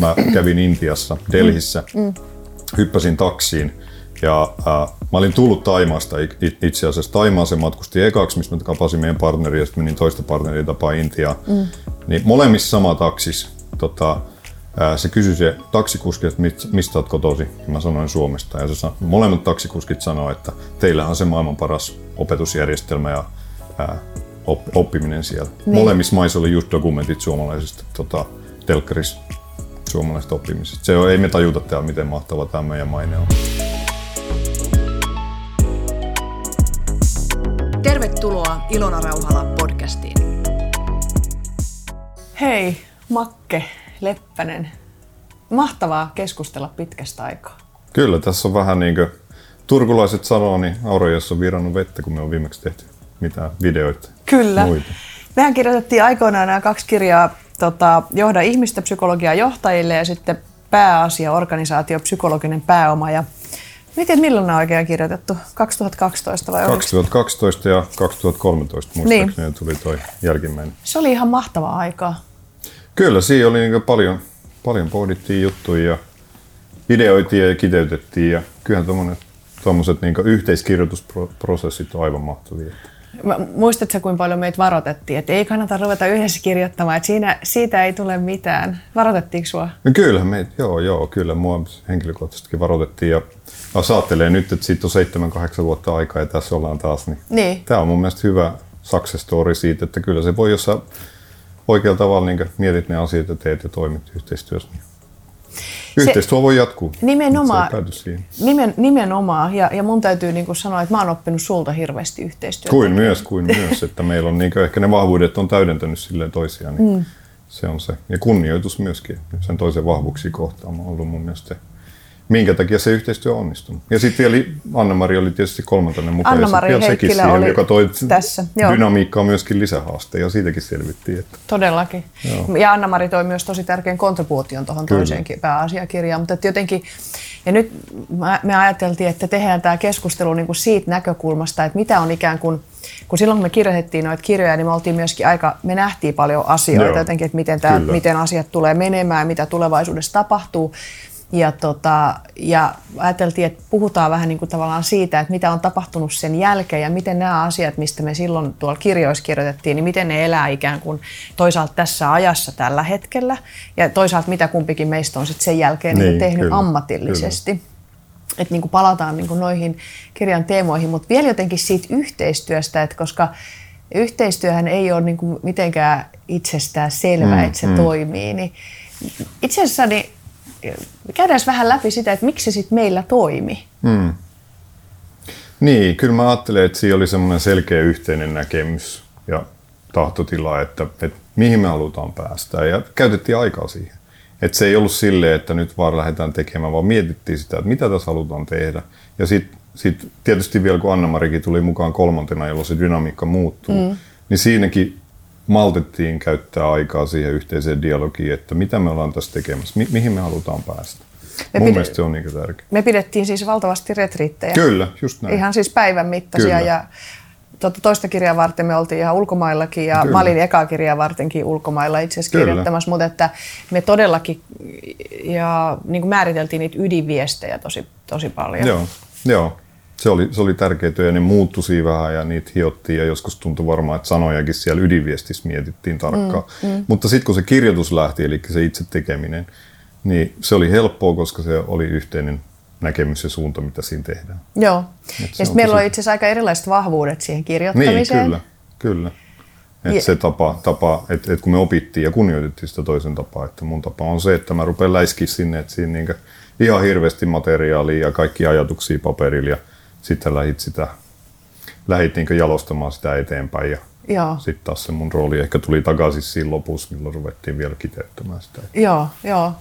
Mä kävin Intiassa, Delhissä, mm. hyppäsin taksiin ja äh, mä olin tullut Taimaasta itse asiassa. Taimaan se matkusti ekaksi, mistä mä tapasin meidän partneria ja sitten menin toista partneria tapaa Intiaa. Mm. Niin molemmissa sama taksis. Tota, se kysyi se taksikuski, että mit, mistä olet kotosi. Ja mä sanoin Suomesta. Ja se san, molemmat taksikuskit sanoivat, että teillä on se maailman paras opetusjärjestelmä ja ää, oppiminen siellä. Niin. Molemmissa maissa oli just dokumentit suomalaisista tota, telkkarissa suomalaisesta oppimisesta. Se on, ei me tajuta täällä, miten mahtava tämä meidän maine on. Tervetuloa Ilona Rauhala podcastiin. Hei, Makke Leppänen. Mahtavaa keskustella pitkästä aikaa. Kyllä, tässä on vähän niin kuin turkulaiset sanoo, niin Aurojassa on virannut vettä, kun me on viimeksi tehty mitään videoita. Kyllä. Muita. Mehän kirjoitettiin aikoinaan nämä kaksi kirjaa tota, Johda ihmistä psykologiaa johtajille ja sitten pääasia, organisaatio, psykologinen pääoma. Ja Miten, milloin on oikein kirjoitettu? 2012 vai 2012 ja 2013 muistaakseni niin. tuli toi jälkimmäinen. Se oli ihan mahtavaa aikaa. Kyllä, siinä oli niin paljon, paljon pohdittiin juttuja ja ideoitiin ja kiteytettiin ja kyllähän tuommoiset niin yhteiskirjoitusprosessit on aivan mahtavia. Muistatko kuinka paljon meitä varoitettiin, että ei kannata ruveta yhdessä kirjoittamaan, että siinä, siitä ei tule mitään. Varoitettiinko sua? No kyllä, me, joo, joo, kyllä mua henkilökohtaisestikin varoitettiin ja jos ajattelee nyt, että siitä on 7-8 vuotta aikaa ja tässä ollaan taas, niin, niin. tämä on mun mielestä hyvä success story siitä, että kyllä se voi, jos oikealla tavalla niin mietit ne asiat ja teet ja toimit yhteistyössä. Niin Yhteistyö voi jatkuu. Nimenomaan, nimen, nimenomaan. Ja, ja mun täytyy niin kuin sanoa, että mä oon oppinut sulta hirveästi yhteistyötä. Kuin myös, kuin myös, että meillä on niin kuin, ehkä ne vahvuudet on täydentänyt silleen toisiaan. Niin mm. Se on se. Ja kunnioitus myöskin sen toisen vahvuuksiin kohtaan on ollut mun mielestä minkä takia se yhteistyö on onnistunut. Ja sitten vielä Anna-Mari oli tietysti kolmantena mukaan. Anna-Mari ja sekin siihen, oli joka toi tässä. dynamiikkaa myöskin lisähaaste ja siitäkin selvittiin. Että... Todellakin. Joo. Ja Anna-Mari toi myös tosi tärkeän kontribuution tuohon toiseenkin pääasiakirjaan. Mutta jotenkin, ja nyt me ajateltiin, että tehdään tämä keskustelu niin kuin siitä näkökulmasta, että mitä on ikään kuin, kun silloin kun me kirjoitettiin noita kirjoja, niin me oltiin myöskin aika, me nähtiin paljon asioita Joo, jotenkin, että miten, tämä, miten asiat tulee menemään, mitä tulevaisuudessa tapahtuu. Ja, tota, ja ajateltiin, että puhutaan vähän niin kuin tavallaan siitä, että mitä on tapahtunut sen jälkeen ja miten nämä asiat, mistä me silloin tuolla kirjoissa kirjoitettiin, niin miten ne elää ikään kuin toisaalta tässä ajassa tällä hetkellä ja toisaalta mitä kumpikin meistä on sitten sen jälkeen niin, niin tehnyt kyllä, ammatillisesti. Kyllä. Että niin kuin palataan niin kuin noihin kirjan teemoihin, mutta vielä jotenkin siitä yhteistyöstä, että koska yhteistyöhän ei ole niin kuin mitenkään itsestään selvää, mm, että se mm. toimii, niin itse asiassa niin käydään vähän läpi sitä, että miksi se sitten meillä toimi. Hmm. Niin, kyllä mä ajattelen, että siinä oli semmoinen selkeä yhteinen näkemys ja tahtotila, että, että mihin me halutaan päästä ja käytettiin aikaa siihen. Että se ei ollut silleen, että nyt vaan lähdetään tekemään, vaan mietittiin sitä, että mitä tässä halutaan tehdä. Ja sitten sit tietysti vielä kun Anna-Marikin tuli mukaan kolmantena, jolloin se dynamiikka muuttuu, mm. niin siinäkin maltettiin käyttää aikaa siihen yhteiseen dialogiin, että mitä me ollaan tässä tekemässä, mi- mihin me halutaan päästä. Me Mun pide- mielestä se on niin tärkeää. Me pidettiin siis valtavasti retriittejä. Kyllä, just näin. Ihan siis päivän mittaisia Kyllä. ja tuota, toista kirjaa varten me oltiin ihan ulkomaillakin ja Kyllä. mä olin ekaa kirjaa vartenkin ulkomailla itse asiassa kirjoittamassa, mutta että me todellakin ja niin kuin määriteltiin niitä ydinviestejä tosi, tosi paljon. Joo, joo se oli, se oli tärkeä työ ja ne muuttui siinä vähän ja niitä hiottiin ja joskus tuntui varmaan, että sanojakin siellä ydinviestissä mietittiin tarkkaan. Mm, mm. Mutta sitten kun se kirjoitus lähti, eli se itse tekeminen, niin se oli helppoa, koska se oli yhteinen näkemys ja suunta, mitä siinä tehdään. Joo. ja sitten meillä tosi... on itse asiassa aika erilaiset vahvuudet siihen kirjoittamiseen. Niin, kyllä. kyllä. Et se tapa, tapa että et kun me opittiin ja kunnioitettiin sitä toisen tapaa, että mun tapa on se, että mä rupean läiskiä sinne, että siinä niinku ihan hirveästi materiaalia ja kaikki ajatuksia paperilla ja sitten lähit sitä lähit niin jalostamaan sitä eteenpäin ja sitten taas se mun rooli ehkä tuli takaisin siinä lopussa, milloin ruvettiin vielä kiteyttämään sitä. Joo, joo.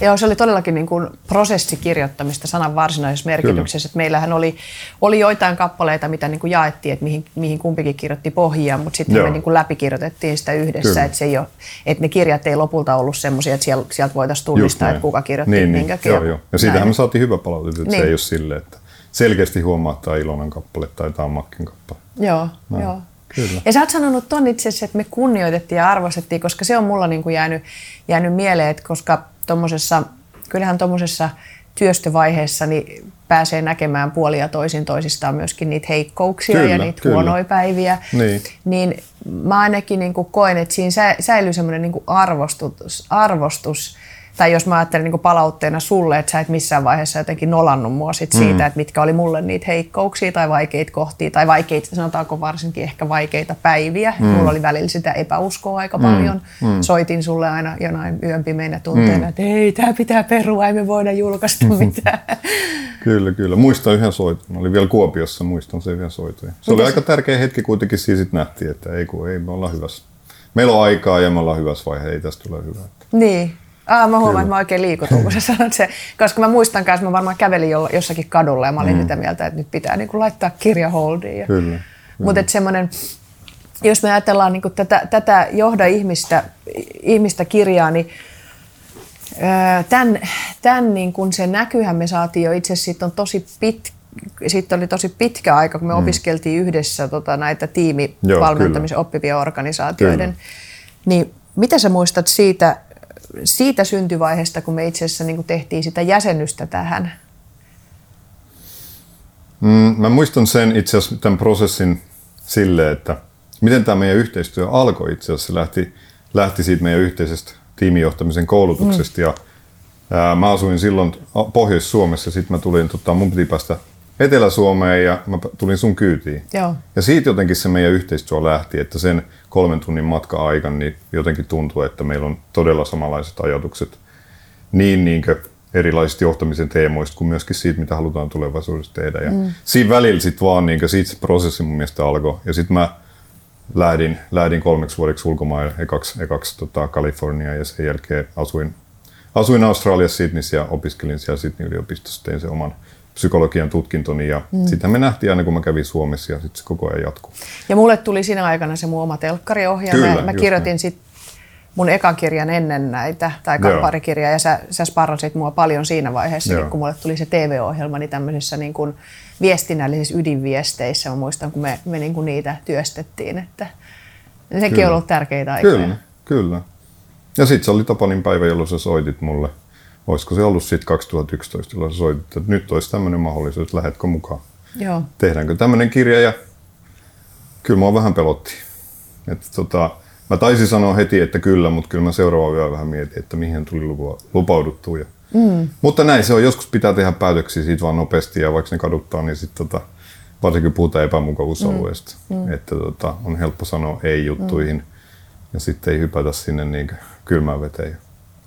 Joo, se oli todellakin niin kuin prosessikirjoittamista sanan varsinaisessa merkityksessä. Että meillähän oli, oli joitain kappaleita, mitä niin kuin jaettiin, että mihin, mihin kumpikin kirjoitti pohjia, mutta sitten me niin kuin läpikirjoitettiin sitä yhdessä. Että, se ei ole, että ne kirjat ei lopulta ollut semmoisia, että sieltä, sieltä voitaisiin tunnistaa, että kuka kirjoitti niin, niin. minkäkin. Joo, joo. Ja siitähän näin. me saatiin hyvä palaute, että niin. se ei ole silleen, että selkeästi huomaa, että tämä Ilonan kappale tai tämä Makkin kappale. Joo, no. joo. Kyllä. Ja sä oot sanonut ton itse asiassa, että me kunnioitettiin ja arvostettiin, koska se on mulla niin kuin jäänyt, jäänyt mieleen, että koska tommosessa, kyllähän tuommoisessa työstövaiheessa niin pääsee näkemään puolia toisin toisistaan myöskin niitä heikkouksia Kyllä, ja niitä kyllä. huonoja päiviä. Niin. niin mä ainakin niin kuin koen, että siinä sä- säilyy semmoinen niin arvostus, arvostus, tai jos mä ajattelen niin palautteena sulle, että sä et missään vaiheessa jotenkin nolannut mua sit siitä, Mm. että mitkä oli mulle niitä heikkouksia tai vaikeita kohtia, tai vaikeita, sanotaanko varsinkin ehkä vaikeita päiviä. Mm. Mulla oli välillä sitä epäuskoa aika paljon. Mm. Soitin sulle aina jonain yön pimeinä tunteina, mm. että ei, tämä pitää perua, ei me voida julkaista mitään. Kyllä, kyllä. Muistan yhden soiton. Mä olin vielä Kuopiossa, muistan sen yhden soiton. Se oli Mites- aika tärkeä hetki kuitenkin, siis nähtiin, että ei kun ei, me ollaan hyvässä. Meillä on aikaa ja me ollaan hyvässä vaiheessa, ei tästä tule hyvää. Niin. Ah, mä huomaan, Kyllä. että mä oikein liikutun, kun sä sanot se. Koska mä muistan kanssa, mä varmaan kävelin jossakin kadulla ja mä olin mm. sitä mieltä, että nyt pitää niin kuin laittaa kirja holdiin. Ja... Kyllä. Mutta semmoinen, jos me ajatellaan niin tätä, tätä johda ihmistä, ihmistä kirjaa, niin tämän, tämän niin kuin se näkyhän me saatiin jo itse asiassa on tosi pit, siitä oli tosi pitkä aika, kun me mm. opiskeltiin yhdessä tota, näitä tiimivalmentamisen oppivien organisaatioiden. Kyllä. Niin mitä sä muistat siitä, siitä syntyvaiheesta, kun me itse asiassa niin kuin tehtiin sitä jäsennystä tähän? Mm, mä muistan sen itse asiassa tämän prosessin silleen, että miten tämä meidän yhteistyö alkoi itse asiassa. Se lähti, lähti siitä meidän yhteisestä tiimijohtamisen koulutuksesta. Mm. Ja, ää, mä asuin silloin Pohjois-Suomessa, sitten mä tulin, tota, mun piti päästä Etelä-Suomeen ja mä tulin sun kyytiin. Joo. Ja siitä jotenkin se meidän yhteistyö lähti, että sen kolmen tunnin matka-aikan niin jotenkin tuntuu, että meillä on todella samanlaiset ajatukset niin, niin erilaisista johtamisen teemoista kuin myöskin siitä, mitä halutaan tulevaisuudessa tehdä. Ja mm. Siinä välillä sitten vaan niin siitä se prosessi mun mielestä alkoi. Ja sitten mä lähdin, lähdin kolmeksi vuodeksi ulkomaille, ekaksi, ekaksi tota Kaliforniaan ja sen jälkeen asuin, asuin Australiassa Sydneyssä ja opiskelin siellä Sydney yliopistossa, tein sen oman psykologian tutkintoni ja mm. sitten me nähtiin aina kun mä kävin Suomessa ja sitten se koko ajan jatkuu. Ja mulle tuli siinä aikana se mun oma telkkariohjelma. Kyllä, Mä, kirjoitin näin. sit mun ekan kirjan ennen näitä, tai kamparikirja, ja sä, sä sparrasit mua paljon siinä vaiheessa, Joo. niin kun mulle tuli se TV-ohjelma, niin tämmöisissä niin kun viestinnällisissä ydinviesteissä, mä muistan, kun me, me niin kun niitä työstettiin, että sekin Kyllä. on ollut tärkeitä aikoja. Kyllä, kyllä. Ja sitten se oli Tapanin päivä, jolloin sä soitit mulle. Olisiko se ollut sitten 2011, jolloin soitit, että nyt olisi tämmöinen mahdollisuus, lähdetkö mukaan? Joo. Tehdäänkö tämmöinen kirja? Ja kyllä mua vähän pelotti. Että tota, mä taisin sanoa heti, että kyllä, mutta kyllä mä seuraava yö vähän mietin, että mihin tuli lupa- lupauduttua. Ja... Mm. Mutta näin se on, joskus pitää tehdä päätöksiä siitä vaan nopeasti ja vaikka ne kaduttaa, niin sitten tota, varsinkin puhutaan epämukavuusalueesta, mm. että tota, on helppo sanoa ei juttuihin mm. ja sitten ei hypätä sinne niin kylmään veteen.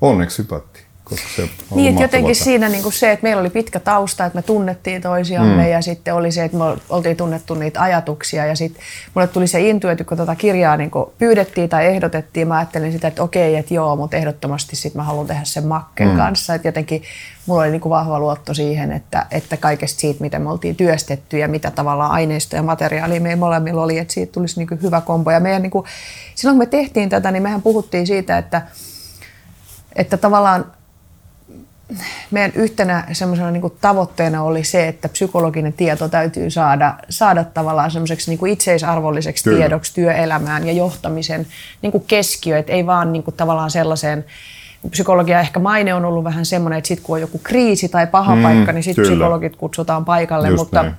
Onneksi hypättiin, koska se on Niin, että jotenkin siinä niin kuin se, että meillä oli pitkä tausta, että me tunnettiin toisiamme mm. ja sitten oli se, että me oltiin tunnettu niitä ajatuksia ja sitten mulle tuli se intuitio, kun tätä kirjaa niin kuin pyydettiin tai ehdotettiin, mä ajattelin sitä, että okei, että joo, mutta ehdottomasti sitten mä haluan tehdä sen Makken mm. kanssa, että jotenkin mulla oli niin kuin vahva luotto siihen, että, että kaikesta siitä, mitä me oltiin työstetty ja mitä tavallaan aineistoa ja materiaalia meillä molemmilla oli, että siitä tulisi niin kuin hyvä kombo ja meidän niin kuin, silloin kun me tehtiin tätä, niin mehän puhuttiin siitä, että että tavallaan meidän yhtenä semmoisena niin tavoitteena oli se, että psykologinen tieto täytyy saada, saada tavallaan semmoiseksi niin itseisarvolliseksi Kyllä. tiedoksi työelämään ja johtamisen niin kuin keskiö, että ei vaan niin kuin tavallaan sellaiseen Psykologia ehkä maine on ollut vähän semmoinen, että sitten kun on joku kriisi tai paha Mm, paikka, niin sitten psykologit kutsutaan paikalle, Just mutta näin.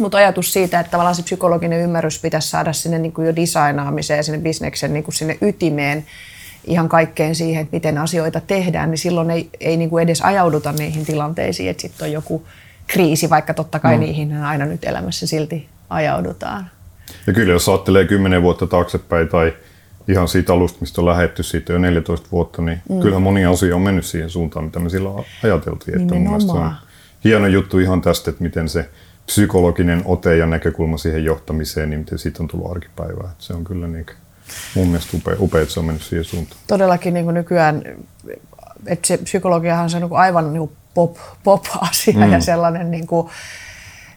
mutta ajatus siitä, että tavallaan se psykologinen ymmärrys pitäisi saada sinne niin kuin jo designaamiseen ja sinne bisneksen niin kuin sinne ytimeen ihan kaikkeen siihen, että miten asioita tehdään, niin silloin ei, ei niin kuin edes ajauduta niihin tilanteisiin, että sitten on joku kriisi, vaikka totta kai mm. niihin aina nyt elämässä silti ajaudutaan. Ja kyllä jos ajattelee 10 vuotta taaksepäin tai ihan siitä alusta, mistä on lähetty siitä jo 14 vuotta, niin mm. kyllähän moni asia on mennyt siihen suuntaan, mitä me silloin ajateltiin. Että mun se on hieno juttu ihan tästä, että miten se psykologinen ote ja näkökulma siihen johtamiseen, niin miten siitä on tullut arkipäivää. Että se on kyllä niin, mun mielestä upea, upea, että se on mennyt siihen suuntaan. Todellakin niin kuin nykyään, että se psykologiahan se on niin kuin aivan niin kuin pop, pop-asia mm. ja sellainen, niin kuin,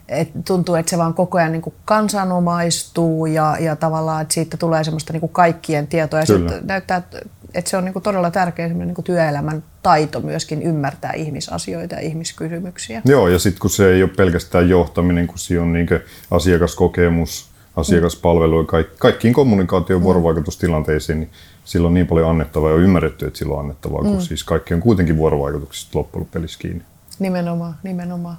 että tuntuu, että se vaan koko ajan niin kuin kansanomaistuu ja, ja tavallaan, että siitä tulee semmoista niin kuin kaikkien tietoa. Ja Kyllä. sit näyttää, että, se on niin kuin todella tärkeä niin kuin työelämän taito myöskin ymmärtää ihmisasioita ja ihmiskysymyksiä. Joo, ja sitten kun se ei ole pelkästään johtaminen, kun siinä on niin asiakaskokemus, asiakaspalveluun, kaik, kaikkiin kommunikaation vuorovaikutustilanteisiin, niin sillä on niin paljon annettavaa ja on ymmärretty, että sillä on annettavaa, kun siis kaikki on kuitenkin vuorovaikutuksista loppujen pelissä kiinni. Nimenomaan, nimenomaan.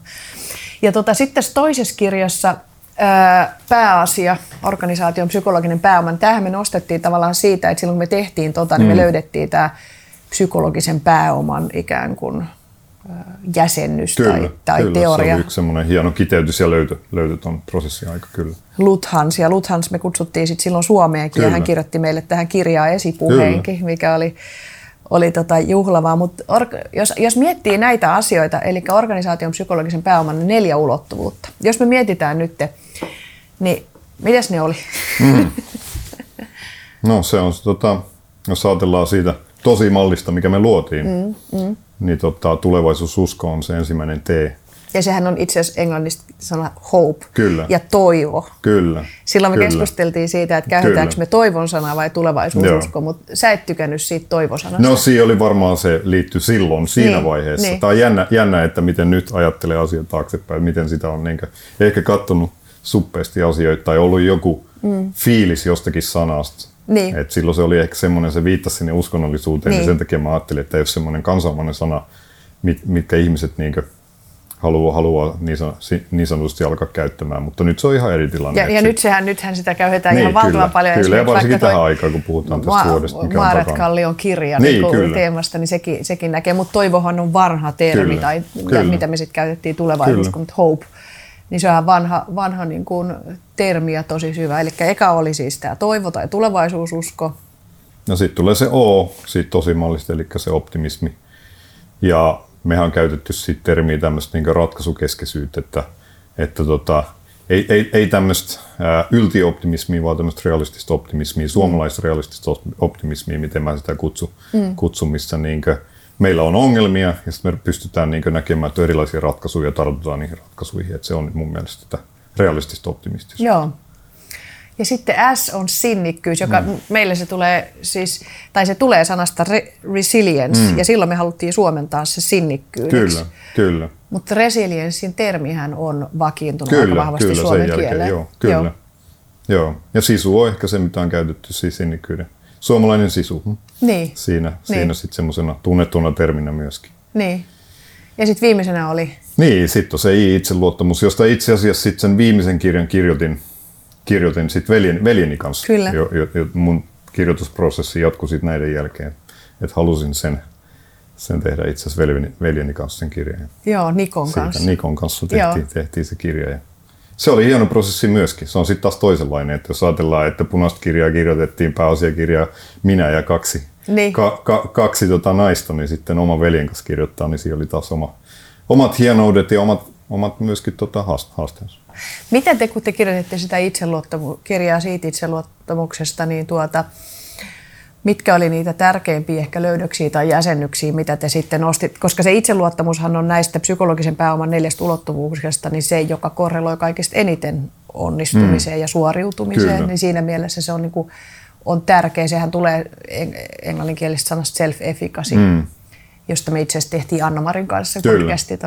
Ja tota, sitten toisessa kirjassa ää, pääasia, organisaation psykologinen pääoma, niin tämähän me nostettiin tavallaan siitä, että silloin kun me tehtiin tota, niin me löydettiin tämä psykologisen pääoman ikään kuin jäsennys Kyllä, tai, tai kyllä. teoria. Se oli yksi semmoinen hieno kiteytys ja löytö, löytö tuon prosessin aika kyllä. Luthans, ja Luthans me kutsuttiin sitten silloin Suomeenkin, Kyllä. ja hän kirjoitti meille tähän kirjaa esipuheenkin, mikä oli, oli tota juhlavaa. Mutta jos, jos miettii näitä asioita, eli organisaation psykologisen pääoman niin neljä ulottuvuutta. Jos me mietitään nyt, niin mitäs ne oli? No se on, tota, jos ajatellaan siitä tosi mallista, mikä me luotiin, mm, mm. Niin tota, tulevaisuususko on se ensimmäinen T. Ja sehän on itse asiassa englannista sana hope Kyllä. ja toivo. Kyllä. Silloin me kyllä. keskusteltiin siitä, että käytetäänkö Kyllä. me toivon sanaa vai tulevaisuususko, mutta sä et tykännyt siitä toivosanasta. No siinä oli varmaan se liitty silloin siinä Niin, vaiheessa. niin. Tämä on jännä, jännä, että miten nyt ajattelee asiat taaksepäin, miten sitä on niinkö, ehkä kattonut suppeasti asioita tai ollut joku mm. fiilis jostakin sanasta. Niin. Et silloin se oli ehkä semmoinen, se viittasi sinne uskonnollisuuteen, niin. Niin. niin sen takia mä ajattelin, että ei ole semmoinen kansainvälinen sana, mit, mitkä ihmiset niinkö haluaa, haluaa niin, san, niin sanotusti alkaa käyttämään, mutta nyt se on ihan eri tilanne. Ja, ja nyt sehän, nythän sitä käytetään Niin, ihan valtavan kyllä, paljon. kyllä, ja varsinkin tähän aikaan, kun puhutaan tästä Ma- vuodesta, mikä on Maaret takana. Kallion kirja Niin, niin, kyllä. teemasta, niin sekin, sekin näkee. Mutta toivohan on vanha termi, Kyllä, tai kyllä. mitä me sitten käytettiin tulevaisuus, Kyllä. mutta hope. Niin se on vanha, vanha niin kuin termi ja tosi syvä. Eli eka oli siis tämä toivo tai tulevaisuususko. No sitten tulee se O, siitä tosimallista, eli se optimismi. Ja mehän on käytetty siitä termiä tämmöistä niin ratkaisukeskeisyyttä, että, että tota, ei, ei, ei tämmöistä ää, yltiöoptimismia, vaan tämmöistä realistista optimismia, suomalaista realistista optimismia, miten mä sitä kutsun, mm. kutsun missä niin meillä on ongelmia ja sitten me pystytään niin näkemään, että erilaisia ratkaisuja ja tartutaan niihin ratkaisuihin. Että se on mun mielestä tätä realistista optimistista. Joo. Ja sitten S on sinnikkyys, joka mm. meille se tulee siis, tai se tulee sanasta re- resilience, mm. ja silloin me haluttiin suomentaa se sinnikkyydeksi. Kyllä, kyllä. Mutta resilienssin termihän on vakiintunut Kyllä, aika vahvasti kyllä, suomen sen jälkeen, kieleen. joo, kyllä. Joo. joo. Ja sisu on ehkä se, mitä on käytetty siis sinnikkyyden. Suomalainen sisu. hm? Niin, Siinä, Niin. siinä sitten semmoisena tunnettuna terminä myöskin. niin. Ja sitten viimeisenä oli, Niin, sitten on se I-itseluottamus, josta itse asiassa sitten sen viimeisen kirjan kirjoitin, kirjoitin sit veljen, veljeni kanssa. Kyllä. Jo, jo, jo, mun kirjoitusprosessi jatkui sitten näiden jälkeen. Että halusin sen, sen tehdä itse asiassa veljeni, veljeni kanssa sen kirjan. joo, Nikon Siitä kanssa. Nikon kanssa tehtiin, Joo. tehtiin se kirja. Ja se oli hieno prosessi myöskin. Se on sitten taas toisenlainen, että jos ajatellaan, että punaista kirjaa kirjoitettiin pääasiakirjaa minä ja kaksi, Niin. ka, ka, kaksi tota naista, niin sitten oma veljen kanssa kirjoittaa, niin siinä oli taas oma, omat hienoudet ja omat, omat myöskin tota haast- haasteensa. Miten te, kun te kirjoititte sitä itseluottamu- kirjaa siitä itseluottamuksesta, niin tuota, mitkä oli niitä tärkeimpiä ehkä löydöksiä tai jäsennyksiä, mitä te sitten nostit? Koska se itseluottamushan on näistä psykologisen pääoman neljästä ulottuvuudesta, niin se, joka korreloi kaikista eniten onnistumiseen mm. ja suoriutumiseen, Kyllä. niin siinä mielessä se on, niin kuin, on tärkeä. Sehän tulee eng- englanninkielisestä sanasta self-efficacy, mm. josta me itse asiassa tehtiin Anna-Marin kanssa Kyllä. podcasti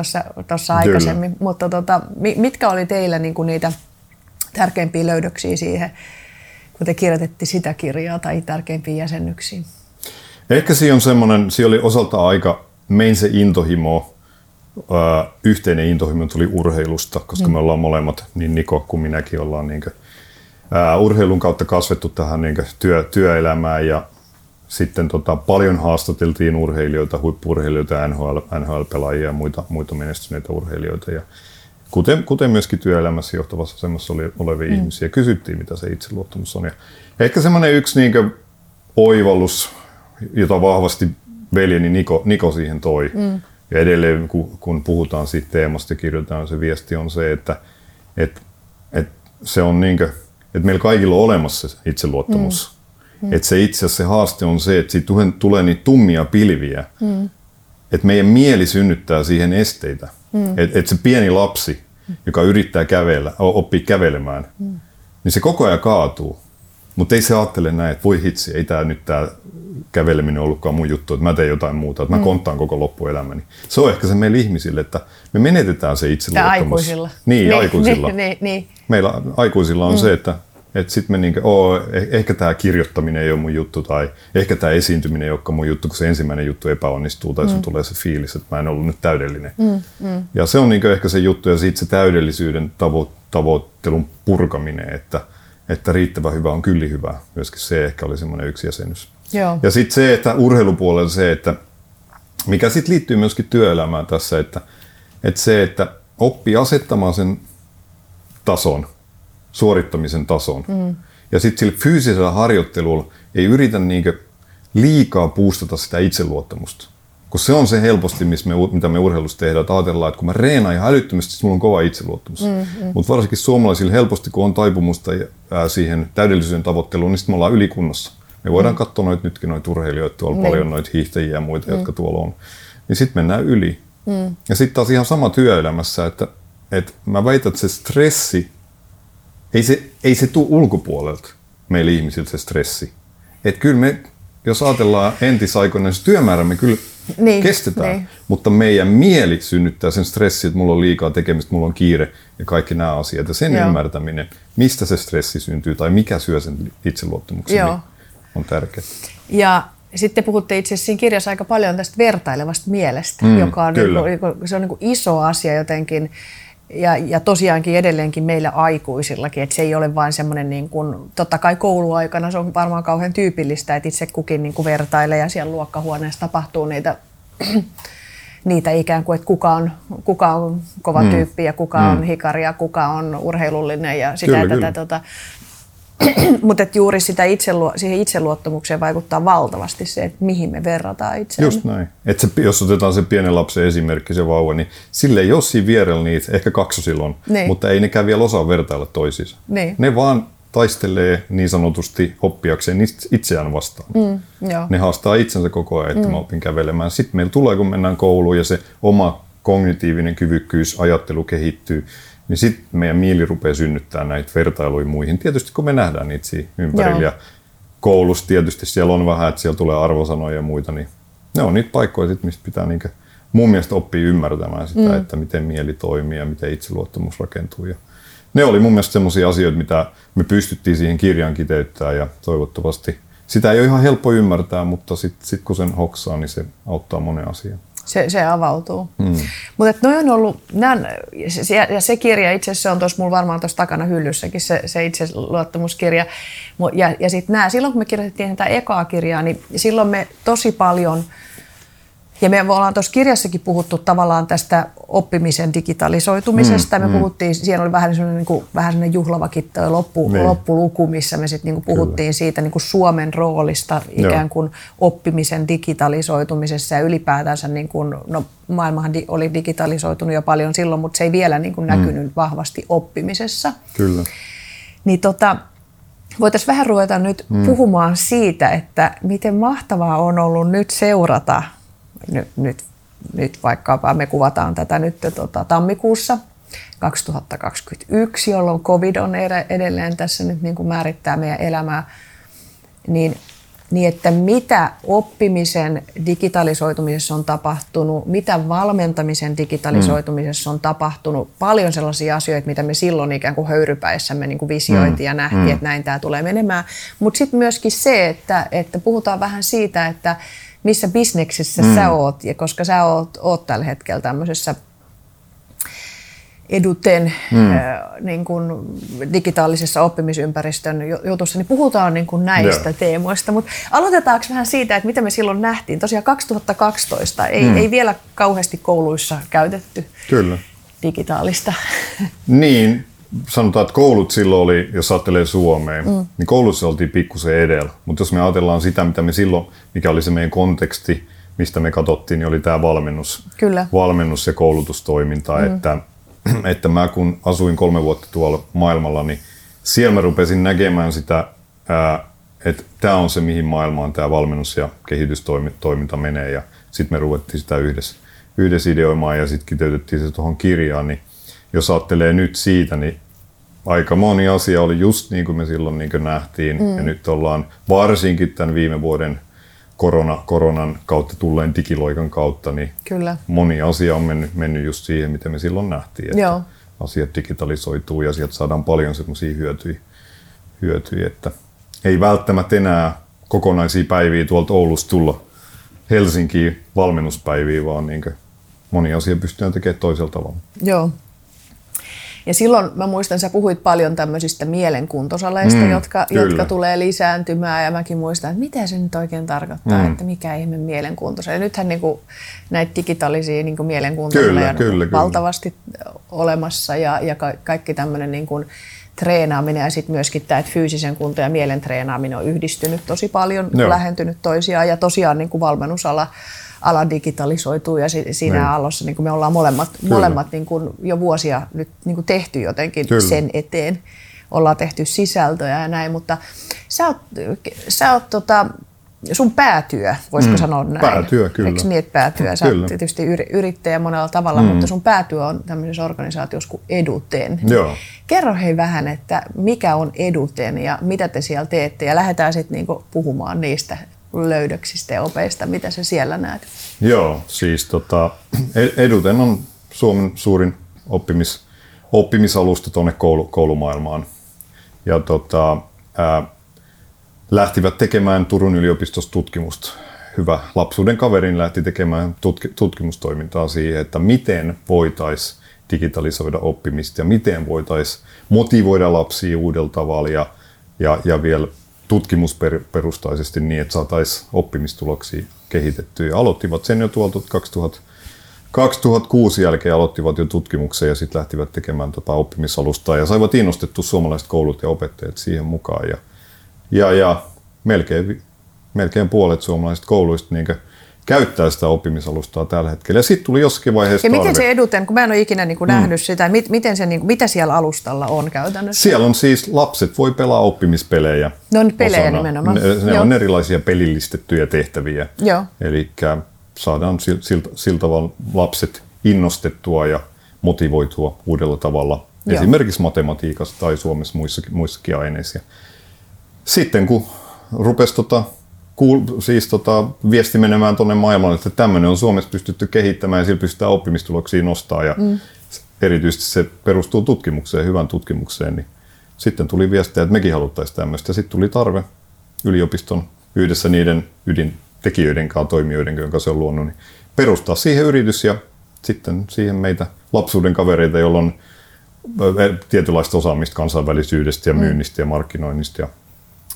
tuossa aikaisemmin. Mutta tota, mi- mitkä oli teillä niinku niitä tärkeimpiä löydöksiä siihen, kun te kirjoitettiin sitä kirjaa tai tärkeimpiä jäsennyksiä? Ehkä siinä on semmoinen, siinä oli osalta aika, mein se intohimo, ää, yhteinen intohimo tuli urheilusta, koska mm. me ollaan molemmat, niin Niko kuin minäkin ollaan niin kuin, ää, urheilun kautta kasvettu tähän niin kuin, työ, työelämään ja sitten tota, paljon haastateltiin urheilijoita, huippurheilijoita, NHL, NHL-pelaajia ja muita, muita menestyneitä urheilijoita. Ja kuten, kuten myöskin työelämässä johtavassa asemassa oli, olevia mm. ihmisiä, kysyttiin, mitä se itseluottamus on. Ja ehkä semmoinen yksi niin kuin, oivallus, jota vahvasti veljeni Niko, Niko siihen toi. Mm. Ja edelleen, kun, kun puhutaan siitä teemasta ja kirjoitetaan, se viesti on se, että, että, että se on niin kuin, että meillä kaikilla on olemassa se itseluottamus. Mm. Että se itse asiassa se haaste on se, että siitä tulee- tulee niitä tummia pilviä. Mm. Että meidän mieli synnyttää siihen esteitä. Mm. Että et se pieni lapsi, joka yrittää kävellä, oppii kävelemään, mm. niin se koko ajan kaatuu. Mutta ei se ajattele näin, että voi hitsi, ei tämä nyt tämä käveleminen ollutkaan mun juttu, että mä teen jotain muuta, että mä mm. konttaan koko loppuelämäni. Se on ehkä se meillä ihmisille, että me menetetään se itseluottamus. aikuisilla. Niin, aikuisilla. Niin, niin, niin. Meillä aikuisilla on mm. se, että Että sitten me niinku, oo, eh- ehkä tämä kirjoittaminen ei ole mun juttu tai ehkä tämä esiintyminen ei olekaan mun juttu, kun se ensimmäinen juttu epäonnistuu tai mm. sun tulee se fiilis, että mä en ollut nyt täydellinen. Mm, mm. Ja se on niinku ehkä se juttu ja sitten se täydellisyyden tavo- tavoittelun purkaminen, että, että riittävä hyvä on kyllä hyvä. Myöskin se ehkä oli semmoinen yksi jäsenys. Joo. Ja sitten se, että urheilupuolella se, että mikä sitten liittyy myöskin työelämään tässä, että, että se, että oppii asettamaan sen tason, suorittamisen tason. Mm. Ja sitten sillä fyysisellä harjoittelulla ei yritä niinkö liikaa puustata sitä itseluottamusta. Kun se on se helposti, missä me, mitä me urheilussa tehdään, että ajatellaan, että kun mä reenaan ihan älyttömästi, mulla on kova itseluottamus. Mm, mm. Mutta varsinkin suomalaisilla helposti, kun on taipumusta ää, siihen täydellisyyden tavoitteluun, niin sitten me ollaan ylikunnossa. Me voidaan mm. katsoa noita nytkin noita urheilijoita, tuolla mm. paljon noita hiihtäjiä ja muita, mm. jotka tuolla on. Niin sitten mennään yli. Mm. Ja sitten taas ihan sama työelämässä, että, että mä väitän, että se stressi, ei se, ei se tule ulkopuolelta meillä ihmisiltä se stressi. Että kyllä me, jos ajatellaan entisaikoina, niin se työmäärä me kyllä niin, kestetään, niin. mutta meidän mieli synnyttää sen stressin, että mulla on liikaa tekemistä, mulla on kiire ja kaikki nämä asiat. Ja sen Joo. ymmärtäminen, mistä se stressi syntyy tai mikä syö sen itseluottamuksen, Joo. Niin on tärkeää. Ja sitten puhutte itse asiassa siinä kirjassa aika paljon tästä vertailevasta mielestä, mm, joka on, niin kuin, se on niin kuin iso asia jotenkin. Ja, ja tosiaankin edelleenkin meillä aikuisillakin, että se ei ole vain semmoinen, niin kuin, totta kai kouluaikana se on varmaan kauhean tyypillistä, että itse kukin niin kuin vertailee ja siellä luokkahuoneessa tapahtuu niitä, niitä ikään kuin, että kuka on, kuka on kova mm. tyyppi ja kuka mm. on hikari ja kuka on urheilullinen ja sitä kyllä, tätä. Kyllä. Tota, Mutta juuri sitä itseluo, siihen itseluottamukseen vaikuttaa valtavasti se, että mihin me verrataan itseämme. Just näin. Et se, jos otetaan se pienen lapsen esimerkki, se vauva, niin sille ei ole siinä vierellä niitä, ehkä kaksosilla on, niin. mutta ei nekään vielä osaa vertailla toisiinsa. Niin. Ne vaan taistelee niin sanotusti oppiakseen itseään vastaan. Mm, joo. Ne haastaa itsensä koko ajan, että mm. mä opin kävelemään. Sitten meillä tulee, kun mennään kouluun ja se oma kognitiivinen kyvykkyys, ajattelu kehittyy, niin sitten meidän mieli rupeaa synnyttämään näitä vertailuja muihin. Tietysti kun me nähdään niitä siinä ympärillä Joo. ja koulussa tietysti siellä on vähän, että siellä tulee arvosanoja ja muita, niin ne on niitä paikkoja, sit, mistä pitää niinkä, mun mielestä oppia ymmärtämään sitä, mm. että miten mieli toimii ja miten itseluottamus rakentuu. Ja ne oli mun mielestä sellaisia asioita, mitä me pystyttiin siihen kirjaan kiteyttämään ja toivottavasti sitä ei ole ihan helppo ymmärtää, mutta sitten sit kun sen hoksaa, niin se auttaa monen asian. Se, se avautuu. Mm. Mutta on ollut, nän, ja se kirja itse asiassa on tuossa mulla varmaan tuossa takana hyllyssäkin, se, se itse luottamuskirja. Ja, ja sitten nämä, silloin kun me kirjoitettiin tätä ekaa kirjaa, niin silloin me tosi paljon – ja me ollaan tuossa kirjassakin puhuttu tavallaan tästä oppimisen digitalisoitumisesta. Mm, me mm. puhuttiin, siellä oli vähän sellainen, niin kuin, vähän sellainen juhlavakin loppu, niin. loppuluku, missä me sitten niin puhuttiin Kyllä. siitä niin kuin Suomen roolista ikään kuin Joo. oppimisen digitalisoitumisessa ja ylipäätänsä, niin kuin, no maailmahan di- oli digitalisoitunut jo paljon silloin, mutta se ei vielä niin kuin näkynyt mm. vahvasti oppimisessa. Kyllä. Niin tota, voitaisiin vähän ruveta nyt mm. puhumaan siitä, että miten mahtavaa on ollut nyt seurata – nyt, nyt, nyt vaikkapa me kuvataan tätä nyt tota, tammikuussa 2021, jolloin covid on edelleen tässä nyt niin kuin määrittää meidän elämää, niin, niin että mitä oppimisen digitalisoitumisessa on tapahtunut, mitä valmentamisen digitalisoitumisessa on tapahtunut, paljon sellaisia asioita, mitä me silloin ikään kuin höyrypäissämme niin kuin visioitiin ja nähtiin, mm. että näin tämä tulee menemään. Mutta sitten myöskin se, että, että puhutaan vähän siitä, että missä bisneksessä mm. sä oot, ja koska sä oot, oot tällä hetkellä tämmöisessä eduten mm. äh, niin kuin digitaalisessa oppimisympäristön jutussa, niin puhutaan niin kuin näistä yeah. teemoista. Mutta aloitetaanko vähän siitä, että mitä me silloin nähtiin? Tosiaan 2012 ei, mm. ei vielä kauheasti kouluissa käytetty Kyllä. digitaalista. Niin, sanotaan, että koulut silloin oli, jos ajattelee Suomeen, mm. niin koulussa oltiin pikkusen edellä. Mutta jos me ajatellaan sitä, mitä me silloin, mikä oli se meidän konteksti, mistä me katsottiin, niin oli tämä valmennus, Kyllä. valmennus ja koulutustoiminta. Mm. Että, että mä kun asuin kolme vuotta tuolla maailmalla, niin siellä mä rupesin näkemään sitä, että tämä on se, mihin maailmaan tämä valmennus ja kehitystoiminta menee. Ja sitten me ruvettiin sitä yhdessä, yhdessä ideoimaan ja sitten kiteytettiin se tuohon kirjaan. Niin jos ajattelee nyt siitä, niin aika moni asia oli just niin kuin me silloin niin kuin nähtiin. Mm. Ja nyt ollaan varsinkin tämän viime vuoden korona, koronan kautta tulleen digiloikan kautta, niin Kyllä. moni asia on mennyt, mennyt just siihen, mitä me silloin nähtiin. Että Joo. asiat digitalisoituu ja sieltä saadaan paljon semmoisia hyötyjä, hyötyi, että ei välttämättä enää kokonaisia päiviä tuolta Oulusta tulla Helsinkiin valmennuspäiviä, vaan niin moni asia pystyy tekemään toisella tavalla. Joo. Ja silloin mä muistan, sä puhuit paljon tämmöisistä mielenkuntosaleista, mm, jotka, jotka tulee lisääntymään ja mäkin muistan, että mitä se nyt oikein tarkoittaa, mm. että mikä ihme mielenkuntosale. Nythän niin kuin, näitä digitaalisia niin mielenkuntosaleja on kyllä, valtavasti kyllä. olemassa ja, ja ka- kaikki tämmöinen niin kuin, treenaaminen ja sitten myöskin tämä, että fyysisen kunto ja mielen treenaaminen on yhdistynyt tosi paljon, Joo. lähentynyt toisiaan ja tosiaan niin kuin valmennusala ala digitalisoituu ja siinä niin. alossa niin kuin me ollaan molemmat, molemmat niin kuin jo vuosia nyt niin kuin tehty jotenkin Kyllä. sen eteen. Ollaan tehty sisältöjä ja näin, mutta sä oot, sä oot tota, sun päätyö, voisiko mm, sanoa näin? Päätyö, kyllä. Eikö niin, että päätyö? Sä oot tietysti yrittäjä monella tavalla, mm. mutta sun päätyö on tämmöisessä organisaatiossa kuin Eduten. Joo. Kerro hei vähän, että mikä on Eduten ja mitä te siellä teette ja lähdetään sitten niinku puhumaan niistä löydöksistä ja opeista, mitä sä siellä näet? Joo, siis tota, Eduten on Suomen suurin oppimis, oppimisalusta tuonne koulu, koulumaailmaan. Ja tota, ää, lähtivät tekemään Turun yliopistossa tutkimusta. Hyvä lapsuuden kaverin lähti tekemään tutki, tutkimustoimintaa siihen, että miten voitaisiin digitalisoida oppimista ja miten voitaisiin motivoida lapsia uudella tavalla ja, ja, ja vielä tutkimusperustaisesti niin, että saataisiin oppimistuloksia kehitettyä. Ja aloittivat sen jo tuolta 2000, 2006 jälkeen aloittivat jo tutkimuksen ja sitten lähtivät tekemään tota oppimisalustaa ja saivat innostettu suomalaiset koulut ja opettajat siihen mukaan. Ja, ja, ja melkein, melkein puolet suomalaisista kouluista niin käyttää sitä oppimisalustaa tällä hetkellä. Ja sitten tuli jossakin vaiheessa Ja tarve. miten se eduten, kun mä en ole ikinä niin kuin mm. nähnyt sitä, mit, miten se, niin kuin, mitä siellä alustalla on käytännössä? Siellä on siis, lapset voi pelaa oppimispelejä. Ne on pelejä osana. nimenomaan. Ne, ne on erilaisia pelillistettyjä tehtäviä. Joo. Eli saadaan siltä, siltä tavalla lapset innostettua ja motivoitua uudella tavalla. Joo. Esimerkiksi matematiikassa tai Suomessa muissakin, muissakin aineissa. Sitten kun rupesi tota, kuul, siis tota, viesti menemään tuonne maailmalle, että tämmöinen on Suomessa pystytty kehittämään ja sillä pystytään oppimistuloksia nostaa ja mm. erityisesti se perustuu tutkimukseen, hyvän tutkimukseen, niin sitten tuli viestiä, että mekin haluttaisiin tämmöistä sitten tuli tarve yliopiston yhdessä niiden ydintekijöiden kanssa, toimijoiden kanssa se on luonut, niin perustaa siihen yritys ja sitten siihen meitä lapsuuden kavereita, joilla on tietynlaista osaamista kansainvälisyydestä ja mm. myynnistä ja markkinoinnista ja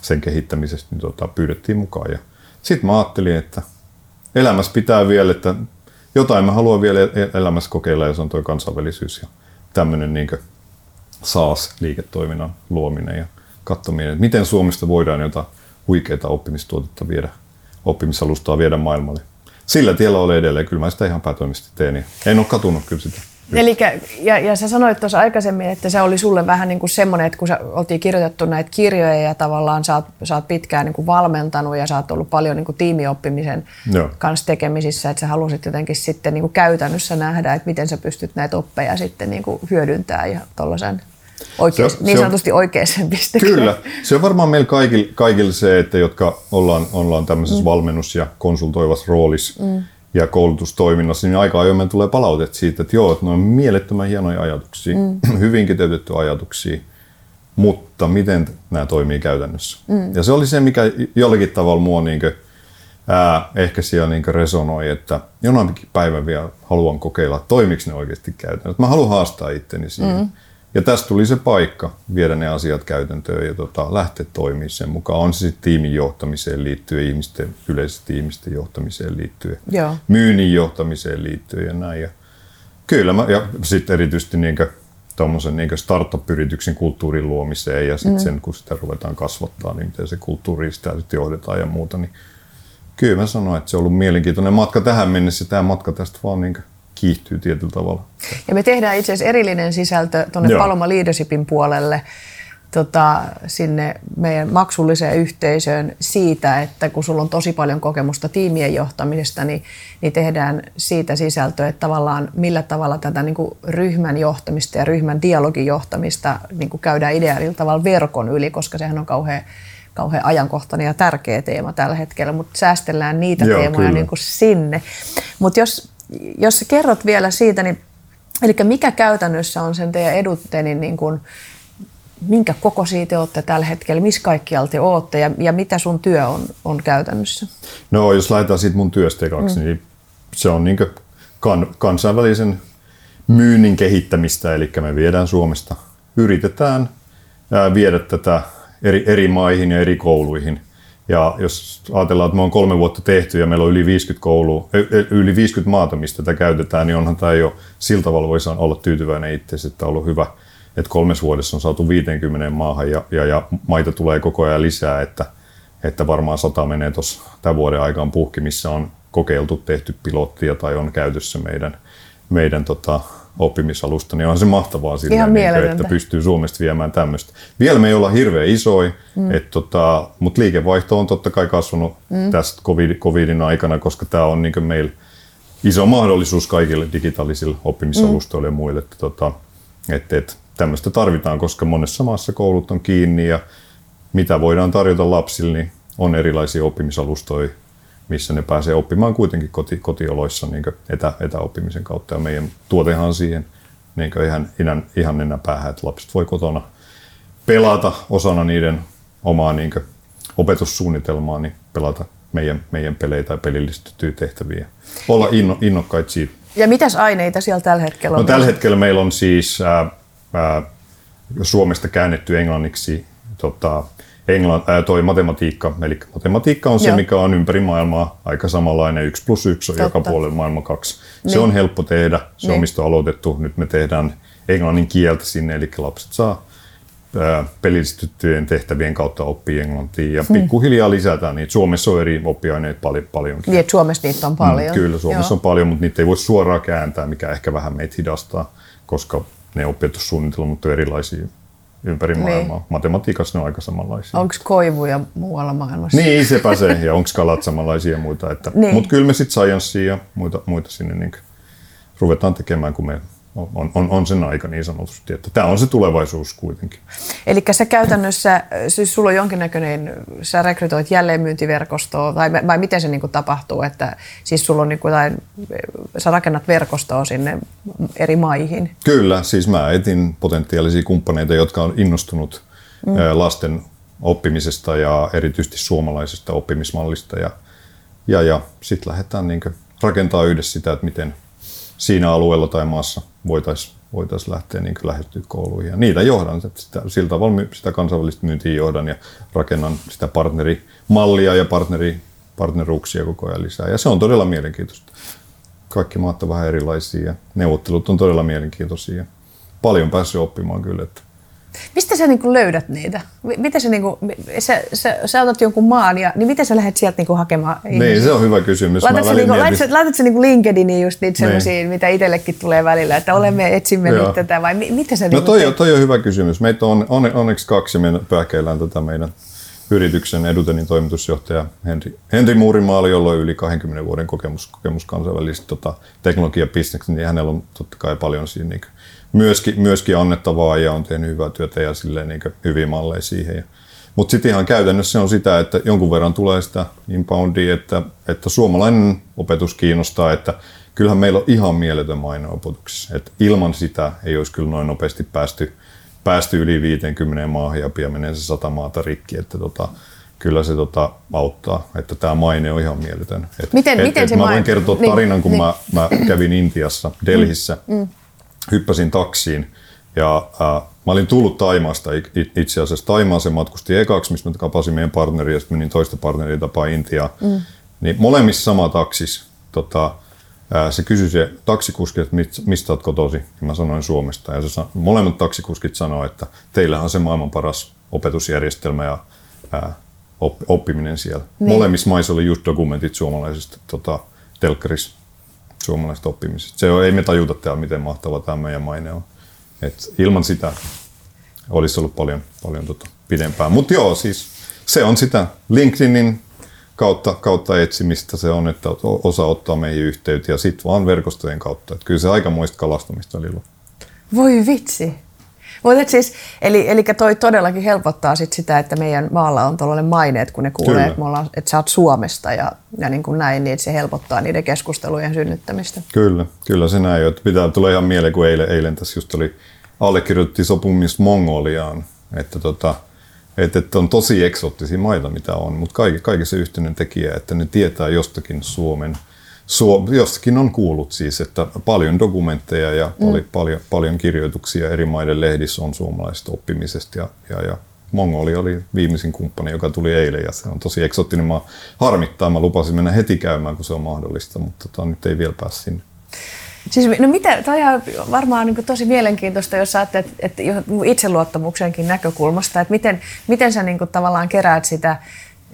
sen kehittämisestä, niin tota, pyydettiin mukaan. Ja sitten mä ajattelin, että elämässä pitää vielä, että jotain mä haluan vielä e-, elämässä kokeilla ja se on tuo kansainvälisyys ja tämmöinen niin SaaS-liiketoiminnan luominen ja katsominen, että miten Suomesta voidaan jotain huikeaa oppimistuotetta viedä, oppimisalustaa viedä maailmalle. Sillä tiellä olen edelleen, kyllä mä sitä ihan päätoimisesti teen, en ole katunut kyllä sitä. Eli, ja, ja sä sanoit tuossa aikaisemmin, että se oli sulle vähän niin kuin semmoinen, että kun sä oltiin kirjoitettu näitä kirjoja ja tavallaan sä oot, sä oot pitkään niin kuin valmentanut ja sä oot ollut paljon niin kuin tiimioppimisen Joo. kanssa tekemisissä, että sä halusit jotenkin sitten niin kuin käytännössä nähdä, että miten sä pystyt näitä oppeja sitten niin kuin hyödyntämään ja tuollaisen oikein, se on, niin sanotusti oikeaan pisteeseen. Kyllä. Se on varmaan meillä kaikilla, kaikilla se, että jotka ollaan, ollaan tämmöisessä mm. valmennus- ja konsultoivassa roolissa, mm ja koulutustoiminnassa, niin aika ajoin tulee palautet siitä, että joo, että ne on mielettömän hienoja ajatuksia, mm. hyvin kiteytetty ajatuksia, mutta miten nämä toimii käytännössä. Mm. Ja se oli se, mikä jollakin tavalla mua niin kuin, ää, ehkä siellä niin resonoi, että jonain päivän vielä haluan kokeilla, toimiko ne oikeasti käytännössä. Mä haluan haastaa itteni siihen. Mm. Ja tästä tuli se paikka viedä ne asiat käytäntöön ja tota, lähteä toimimaan sen mukaan. On se sitten tiimin johtamiseen liittyen, ihmisten, yleisesti ihmisten johtamiseen liittyen, Joo. myynnin johtamiseen liittyen ja näin. Ja kyllä mä, ja sitten erityisesti niin tuommoisen niin startup-yrityksen kulttuurin luomiseen ja sitten mm. sen, kun sitä ruvetaan kasvattaa, niin miten se kulttuuri sitä sitten johdetaan ja muuta, niin kyllä mä sanoin, että se on ollut mielenkiintoinen matka tähän mennessä. Tämä matka tästä vaan niin kiihtyy tietyllä tavalla. Ja me tehdään itse asiassa erillinen sisältö tuonne Paloma Leadershipin puolelle tota, sinne meidän maksulliseen yhteisöön siitä, että kun sulla on tosi paljon kokemusta tiimien johtamisesta, niin, niin tehdään siitä sisältöä, että tavallaan millä tavalla tätä niin kuin ryhmän johtamista ja ryhmän dialogin johtamista niin kuin käydään ideaalilla tavalla verkon yli, koska sehän on kauhean kauhean ajankohtainen ja tärkeä teema tällä hetkellä, mutta säästellään niitä Joo, teemoja niin kuin sinne. Mutta jos jos sä kerrot vielä siitä, niin eli mikä käytännössä on sen teidän eduttenin niin kuin minkä kokoisia te olette tällä hetkellä, missä kaikkialta te olette ja, ja mitä sun työ on, on käytännössä? No jos lähdetään siitä mun työstä ekaksi, mm. niin se on niin kan, kansainvälisen myynnin kehittämistä, eli me viedään Suomesta, yritetään ää, viedä tätä eri, eri maihin ja eri kouluihin. Ja jos ajatellaan, että me on kolme vuotta tehty ja meillä on yli 50, koulua, yli 50 maata, mistä tätä käytetään, niin onhan tämä jo sillä tavalla voi olla tyytyväinen itse, että on ollut hyvä, että kolmes vuodessa on saatu 50 maahan ja, ja, ja maita tulee koko ajan lisää, että, että varmaan sata menee tuossa tämän vuoden aikaan puhki, missä on kokeiltu, tehty pilottia tai on käytössä meidän, meidän tota, oppimisalusta, niin on se mahtavaa sillä, niin kuin, että pystyy Suomesta viemään tämmöistä. Vielä me ei olla hirveän isoja, mm. tota, mutta liikevaihto on totta kai kasvanut mm. tästä COVID, COVIDin aikana, koska tämä on niin meillä iso mahdollisuus kaikille digitaalisille oppimisalustoille mm. ja muille. Että, tota, että, että tämmöistä tarvitaan, koska monessa maassa koulut on kiinni ja mitä voidaan tarjota lapsille, niin on erilaisia oppimisalustoja, missä ne pääsee oppimaan kuitenkin koti, kotioloissa niin etä, etäoppimisen kautta. Ja meidän tuotehan siihen niin ihan, ihan, ihan enää päähän, että lapset voi kotona pelata osana niiden omaa niin opetussuunnitelmaa, niin pelata meidän, meidän pelejä tai pelillistettyjä tehtäviä. Olla inno, innokkaita siitä. Ja mitäs aineita siellä tällä hetkellä on? No, tällä hetkellä meillä on siis ää, ää, Suomesta käännetty englanniksi tota, englann, ää, toi matematiikka. Eli matematiikka on se, Joo. mikä on ympäri maailmaa aika samanlainen. 1 plus 1 on Totta. joka puolella maailma kaksi. Niin. Se on helppo tehdä. Se niin. on mistä on aloitettu. Nyt me tehdään englannin kieltä sinne, eli lapset saa pelillistettyjen tehtävien kautta oppii englantia ja hmm. pikkuhiljaa lisätään niitä. Suomessa on eri oppiaineita paljon, paljonkin. Niin, Suomessa niitä on paljon. Mm, kyllä, Suomessa Joo. on paljon, mutta niitä ei voi suoraan kääntää, mikä ehkä vähän meitä hidastaa, koska ne opetussuunnitelmat on erilaisia ympäri niin. maailmaa. Matematiikassa ne on aika samanlaisia. Onko koivuja muualla maailmassa? Niin, sepä se. Ja onko kalat samanlaisia ja muita. Että, niin. Mutta kyllä me sitten ja muita, muita sinne niin ruvetaan tekemään, kun me on, on, on sen aika niin sanotusti. Että tämä on se tulevaisuus kuitenkin. Eli sä käytännössä, siis sulla on jonkinnäköinen, sä rekrytoit jälleenmyyntiverkostoa, tai vai miten se niin tapahtuu, että siis sulla on niin kuin sä rakennat verkostoa sinne eri maihin? Kyllä, siis mä etin potentiaalisia kumppaneita, jotka on innostunut mm. lasten oppimisesta ja erityisesti suomalaisesta oppimismallista ja, ja, ja sitten lähdetään niin rakentaa yhdessä sitä, että miten – siinä alueella tai maassa voitaisiin voitais lähteä niin lähestyä kouluihin. Ja niitä johdan, sitä, sillä tavalla sitä kansainvälistä myyntiä johdan ja rakennan sitä partnerimallia ja partneri, partneruuksia koko ajan lisää. Ja se on todella mielenkiintoista. Kaikki maat on vähän erilaisia ja neuvottelut on todella mielenkiintoisia. Paljon päässyt oppimaan kyllä. Että Mistä sä niin löydät niitä? Miten sä, niin kuin, sä, sä, sä otat jonkun maan, ja, niin miten sä lähdet sieltä niin hakemaan ihmisiä? Niin, se on hyvä kysymys. Laitatko sä, niin kuin, laitat, laitat sä niin LinkedIniin just niitä niin. sellaisia, mitä itsellekin tulee välillä, että olemme etsimme nyt tätä, vai mi, mitä sä No niinku toi, on, toi on hyvä kysymys. Meitä on on, onneksi kaksi, me pähkeillään tätä meidän yrityksen Edutenin toimitusjohtaja Henri, Henri Muurimaali, jolla on yli 20 vuoden kokemus, kokemus kansainvälisestä tota, teknologiabisneksestä, niin hänellä on totta kai paljon siinä niin myöskin, myöskin annettavaa ja on tehnyt hyvää työtä ja silleen niin hyviä malleja siihen. Mutta sitten ihan käytännössä on sitä, että jonkun verran tulee sitä inboundia, että, että suomalainen opetus kiinnostaa, että kyllähän meillä on ihan mieletön maine opetuksessa. Että ilman sitä ei olisi kyllä noin nopeasti päästy, päästy yli 50 maahan ja pian menee se sata maata rikki. Että tota, kyllä se tota, auttaa, että tämä maine on ihan mieletön. Et, miten, et, miten et se mä voin kertoa niin, tarinan, kun niin. mä, mä kävin Intiassa, Delhissä. Mm, mm hyppäsin taksiin ja äh, mä olin tullut Taimaasta itse asiassa. Taimaan se matkusti ekaksi, missä mä kapasin meidän partneria ja sitten menin toista partneria tapaa Intiaa. Mm. Niin molemmissa sama taksis. Tota, äh, se kysyi se taksikuski, että mistä olet kotosi. Ja mä sanoin Suomesta. Ja se, molemmat taksikuskit sanoivat, että teillähän on se maailman paras opetusjärjestelmä ja äh, oppiminen siellä. Niin. Molemmissa maissa oli just dokumentit suomalaisesta tota, telkkarissa suomalaisesta oppimisesta. Se ei me tajuta täällä, miten mahtava tämä meidän maine on. Et ilman sitä olisi ollut paljon, paljon tota pidempään. Mutta joo, siis se on sitä LinkedInin kautta, kautta etsimistä se on, että osa ottaa meihin yhteyttä ja sitten vaan verkostojen kautta. Et kyllä se aikamoista kalastamista oli Voi vitsi. Mutta siis, eli, eli toi todellakin helpottaa sit sitä, että meidän maalla on tällainen maine, että kun ne kuulee, Kyllä. että, me ollaan, että sä oot Suomesta ja, ja niin kuin näin, niin se helpottaa niiden keskustelujen synnyttämistä. Kyllä, kyllä se näin. Että pitää tulla ihan mieleen, kun eilen, eilen tässä just oli allekirjoitti sopimus Mongoliaan Että tota, että, että on tosi eksoottisia maita, mitä on, mutta kaikki, kaikki se yhteinen tekijä, että ne tietää jostakin Suomen, Suo, jostakin on kuullut siis, että paljon dokumentteja ja mm. paljon, paljon, paljon kirjoituksia eri maiden lehdissä on suomalaisesta oppimisesta ja, ja, ja Mongoli oli viimeisin kumppani, joka tuli eilen ja se on tosi eksoottinen maa. Harmittaa, mä lupasin mennä heti käymään, kun se on mahdollista, mutta tota, nyt ei vielä pääse sinne. Siis, no mitä, toi on varmaan niin tosi mielenkiintoista, jos ajattelet että, että itseluottamuksenkin näkökulmasta, että miten, miten sä niin kuin, tavallaan keräät sitä,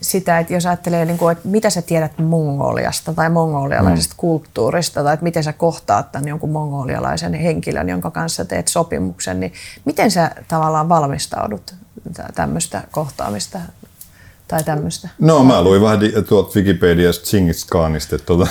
sitä, että jos ajattelee, niin kuin, että mitä sä tiedät Mongoliasta tai mongolialaisesta mm. kulttuurista, tai että miten sä kohtaat tämän jonkun mongolialaisen henkilön, jonka kanssa teet sopimuksen, niin miten sä tavallaan valmistaudut tämmöistä kohtaamista tai tämmöistä? No mä luin vähän tuolta Wikipediasta Chingis Khanista, että tuota,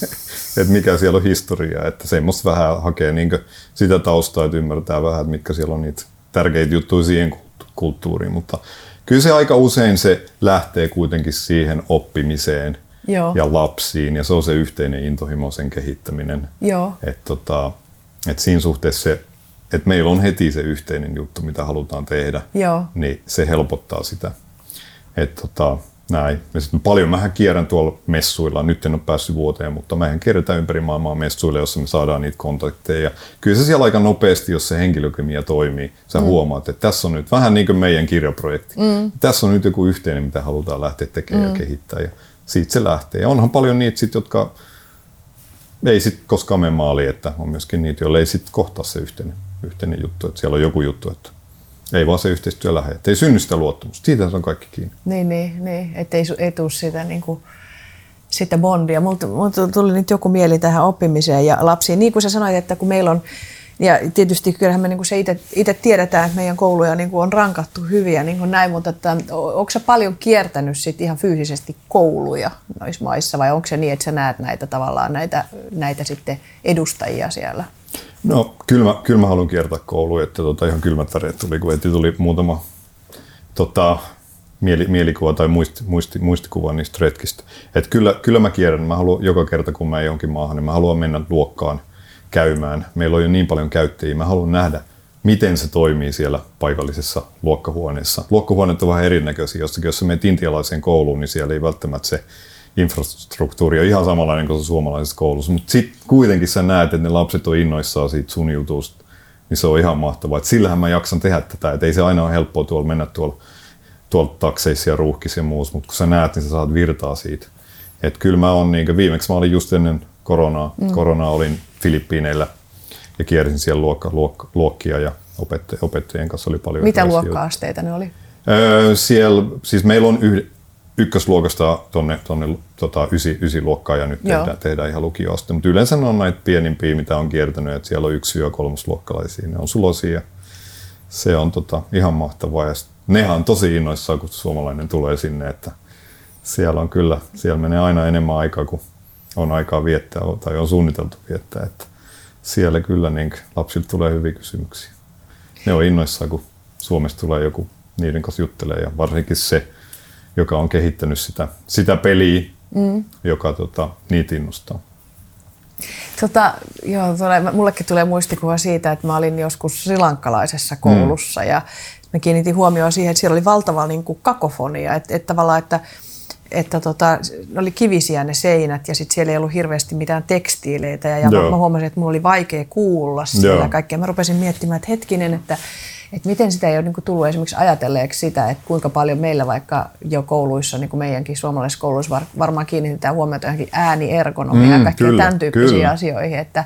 että mikä siellä on historiaa, että semmoista vähän hakee niin sitä taustaa, että ymmärtää vähän, että mitkä siellä on niitä tärkeitä juttuja siihen kulttuuriin, mutta kyllä se aika usein se lähtee kuitenkin siihen oppimiseen Joo. ja lapsiin, ja se on se yhteinen intohimo, sen kehittäminen. Joo. Et tota, et siinä suhteessa se, että meillä on heti se yhteinen juttu, mitä halutaan tehdä, Joo. niin se helpottaa sitä. Et tota, näin. Ja sitten paljon mähän kierrän tuolla messuilla, nyt en ole päässyt vuoteen, mutta mähän kierretään ympäri maailmaa messuilla, jossa me saadaan niitä kontakteja. Ja kyllä se siellä aika nopeasti, jos se henkilökemia toimii, sä mm. huomaat, että tässä on nyt vähän niin kuin meidän kirjaprojekti. Mm. Tässä on nyt joku yhteinen, mitä halutaan lähteä tekemään mm. ja kehittää. Ja siitä se lähtee. Ja onhan paljon niitä sit, jotka ei sitten koskaan mene maaliin, että on myöskin niitä, joille ei sitten kohtaa se yhteinen, yhteinen juttu, että siellä on joku juttu, että ei vaan se yhteistyö lähde. Ei synny sitä luottamusta. Siitä on kaikki kiinni. Niin, niin, niin. että ei, ei tule sitä, niin kuin, sitä bondia. Mulla tuli nyt joku mieli tähän oppimiseen ja lapsiin. Niin kuin sä sanoit, että kun meillä on ja tietysti kyllähän me niin kuin se itse tiedetään, että meidän kouluja niin kuin on rankattu hyviä niin kuin näin, mutta että, onko sä paljon kiertänyt sit ihan fyysisesti kouluja noissa maissa vai onko se niin, että sä näet näitä tavallaan näitä, näitä sitten edustajia siellä? No kyllä mä, kyllä mä haluan kiertää kouluja, että tota, ihan kylmät väreet tuli, kun heti tuli muutama tota, mieli, mielikuva tai muisti, muisti, muistikuva niistä retkistä. Et kyllä, kyllä mä kierrän, mä haluan joka kerta kun mä johonkin maahan, niin mä haluan mennä luokkaan käymään. Meillä on jo niin paljon käyttäjiä, mä haluan nähdä, miten se toimii siellä paikallisessa luokkahuoneessa. Luokkahuoneet on vähän erinäköisiä, jossakin jos menet intialaiseen kouluun, niin siellä ei välttämättä se infrastruktuuri on ihan samanlainen kuin se suomalaisessa koulussa, mutta sitten kuitenkin sä näet, että ne lapset on innoissaan siitä sun jutusta, niin se on ihan mahtavaa. Et sillähän mä jaksan tehdä tätä, että ei se aina ole helppoa tuolla mennä tuolla, tuolla takseissa ja ruuhkissa ja muussa, mutta kun sä näet, niin sä saat virtaa siitä. Et kyllä mä oon, niin viimeksi mä olin just ennen koronaa, mm. koronaa olin Filippiineillä ja kiersin siellä luokka, luokka, luokkia ja opettajien, opettajien kanssa oli paljon. Mitä luokka-asteita ne oli? Öö, siellä, siis meillä on yh, ykkösluokasta tuonne tonne, tota, ysi, ysiluokkaan ja nyt tehdään, tehdään ihan lukioaste. Mutta yleensä ne on näitä pienimpiä, mitä on kiertänyt, että siellä on yksi ja kolmosluokkalaisia. Ne on sulosia. Se on tota, ihan mahtavaa. Ja nehän on tosi innoissaan, kun suomalainen tulee sinne, että siellä on kyllä, siellä menee aina enemmän aikaa kuin on aikaa viettää tai on suunniteltu viettää. Että siellä kyllä niin lapsilta tulee hyviä kysymyksiä. Ne on innoissaan, kun Suomesta tulee joku niiden kanssa juttelee ja varsinkin se, joka on kehittänyt sitä, sitä peliä, mm. joka tota, niitä innostaa. Tota, joo, tulee, mullekin tulee muistikuva siitä, että mä olin joskus silankkalaisessa koulussa mm. ja mä kiinnitin huomioon siihen, että siellä oli valtava niin kuin kakofonia, että, että tavallaan, että että tota, ne oli kivisiä ne seinät ja sitten siellä ei ollut hirveästi mitään tekstiileitä ja, ja mä huomasin, että mulla oli vaikea kuulla siellä Joo. kaikkea. Mä rupesin miettimään, että hetkinen, että että miten sitä ei ole niin kuin tullut esimerkiksi ajatelleeksi sitä, että kuinka paljon meillä vaikka jo kouluissa, niin kuin meidänkin suomalaisissa kouluissa varmaan kiinnitetään huomiota johonkin ääniergonomiaan mm, ja kaikkia kyllä, tämän tyyppisiin kyllä. asioihin, että,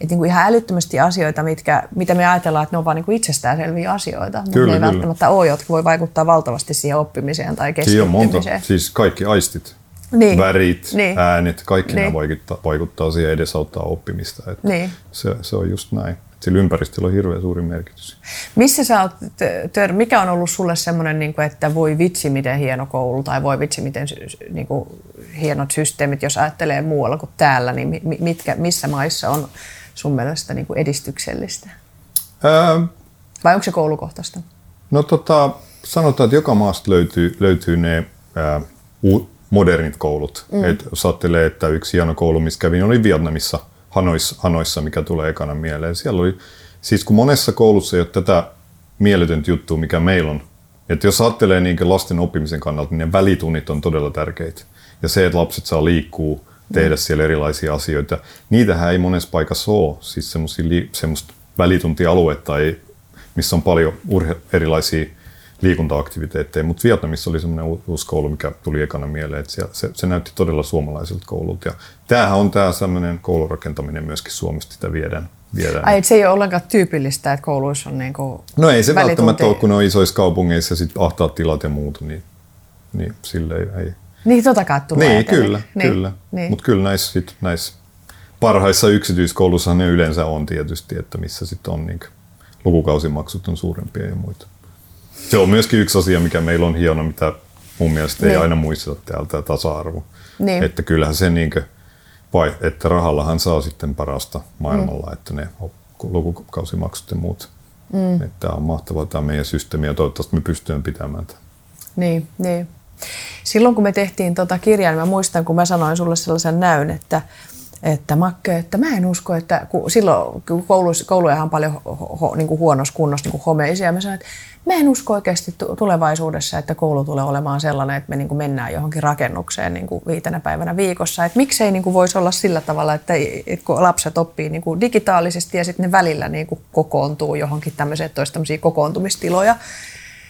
että niin kuin ihan älyttömästi asioita, mitkä, mitä me ajatellaan, että ne on vain niin itsestäänselviä asioita, mutta kyllä, ne ei kyllä. välttämättä ole, jotka voi vaikuttaa valtavasti siihen oppimiseen tai keskittymiseen. Siinä on monta, siis kaikki aistit, niin. värit, niin. äänet, kaikki niin. nämä vaikuttaa, vaikuttaa siihen edesauttaa oppimista. Että niin. se, se on just näin sillä ympäristöllä on hirveän suuri merkitys. Missä sä oot, tör, mikä on ollut sulle semmoinen, niin että voi vitsi miten hieno koulu tai voi vitsi miten niin kuin, hienot systeemit, jos ajattelee muualla kuin täällä, niin mitkä, missä maissa on sun mielestä niin kuin edistyksellistä? Ää, Vai onko se koulukohtaista? No tota, sanotaan, että joka maasta löytyy, löytyy ne ää, modernit koulut. Mm. Et jos ajattelee, että yksi hieno koulu, missä kävin, oli Vietnamissa – Hanoissa, Hanoissa, mikä tulee ekana mieleen. Siellä oli, siis kun monessa koulussa ei ole tätä mieletöntä juttua, mikä meillä on. Että jos ajattelee niin lasten oppimisen kannalta, niin ne välitunnit on todella tärkeitä. Ja se, että lapset saa liikkua, tehdä mm. siellä erilaisia asioita, niitähän ei monessa paikassa ole. Siis semmoista välituntialuetta, ei, missä on paljon urhe- erilaisia liikuntaaktiviteetteja, mutta Vietnamissa oli semmoinen uusi koulu, mikä tuli ekana mieleen, että se, se näytti todella suomalaiselta koululta. Ja tämähän on tämä sellainen koulurakentaminen myöskin Suomesta, sitä viedään. viedään. Ai, se ei ole ollenkaan tyypillistä, että kouluissa on niin kuin No ei se välttämättä ole, kun ne on isoissa kaupungeissa ja sitten ahtaat tilat ja muuta, niin, niin sille ei, ei. Niin, tota kai tulee. Niin, kyllä, niin, kyllä. Niin. Mutta kyllä näissä, sit, näissä parhaissa yksityiskoulussa ne yleensä on tietysti, että missä sitten on niin lukukausimaksut on suurempia ja muita. Se on myöskin yksi asia, mikä meillä on hieno, mitä mun mielestä niin. ei aina muisteta täältä, tasa-arvo. Niin. Että kyllähän se, niin kuin, vai, että rahallahan saa sitten parasta maailmalla, mm. että ne lukukausimaksut ja muut. Mm. Että tämä on mahtavaa tämä meidän systeemi ja toivottavasti me pystymme pitämään tämän. Niin, niin. Silloin kun me tehtiin tota kirjaa, niin mä muistan, kun mä sanoin sulle sellaisen näyn, että että Makke, että mä en usko, että kun silloin kun kouluissa, kouluja on paljon ho, ho, niin kuin huonossa kunnossa niin kuin homeisia, mä sanoin, että mä en usko oikeasti tulevaisuudessa, että koulu tulee olemaan sellainen, että me niin kuin mennään johonkin rakennukseen niin kuin viitenä päivänä viikossa. Että miksei niin kuin voisi olla sillä tavalla, että, että kun lapset oppii niin kuin digitaalisesti ja sitten ne välillä niin kuin kokoontuu johonkin tämmöiseen, että olisi kokoontumistiloja,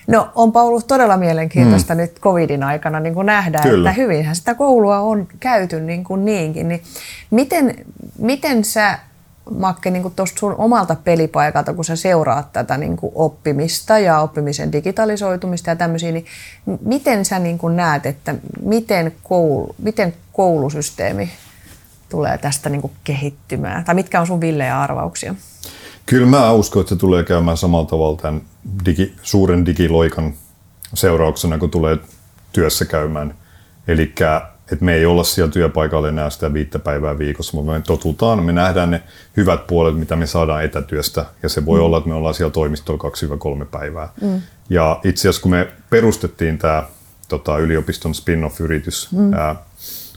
No onpa ollut todella mielenkiintoista mm. nyt covidin aikana niin kuin nähdä, Kyllä. että hyvinhän sitä koulua on käyty niin kuin niinkin. Niin miten, miten sä Makke niin tuosta sun omalta pelipaikalta, kun sä seuraat tätä niin kuin oppimista ja oppimisen digitalisoitumista ja tämmöisiä, niin miten sä niin kuin näet, että miten, koulu, miten koulusysteemi tulee tästä niin kuin kehittymään? Tai mitkä on sun villejä arvauksia? Kyllä mä uskon, että se tulee käymään samalla tavalla tämän digi, suuren digiloikan seurauksena, kun tulee työssä käymään. Eli että me ei olla siellä työpaikalla enää sitä viittä päivää viikossa, mutta me totutaan, me nähdään ne hyvät puolet, mitä me saadaan etätyöstä, ja se voi mm. olla, että me ollaan siellä toimistolla 2-3 päivää. Mm. Ja itse asiassa kun me perustettiin tämä tota, yliopiston spin-off-yritys mm. ää,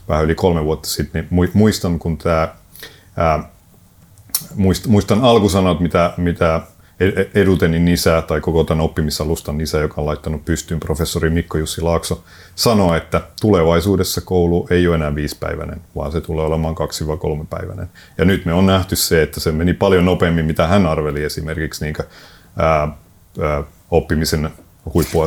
vähän yli kolme vuotta sitten, niin muistan, kun tämä muistan alkusanat, mitä, mitä Edutenin isä tai koko tämän oppimisalustan isä, joka on laittanut pystyyn professori Mikko Jussi Laakso, sanoi, että tulevaisuudessa koulu ei ole enää viisipäiväinen, vaan se tulee olemaan kaksi vai kolme päiväinen. Ja nyt me on nähty se, että se meni paljon nopeammin, mitä hän arveli esimerkiksi niin kuin, ää, ää, oppimisen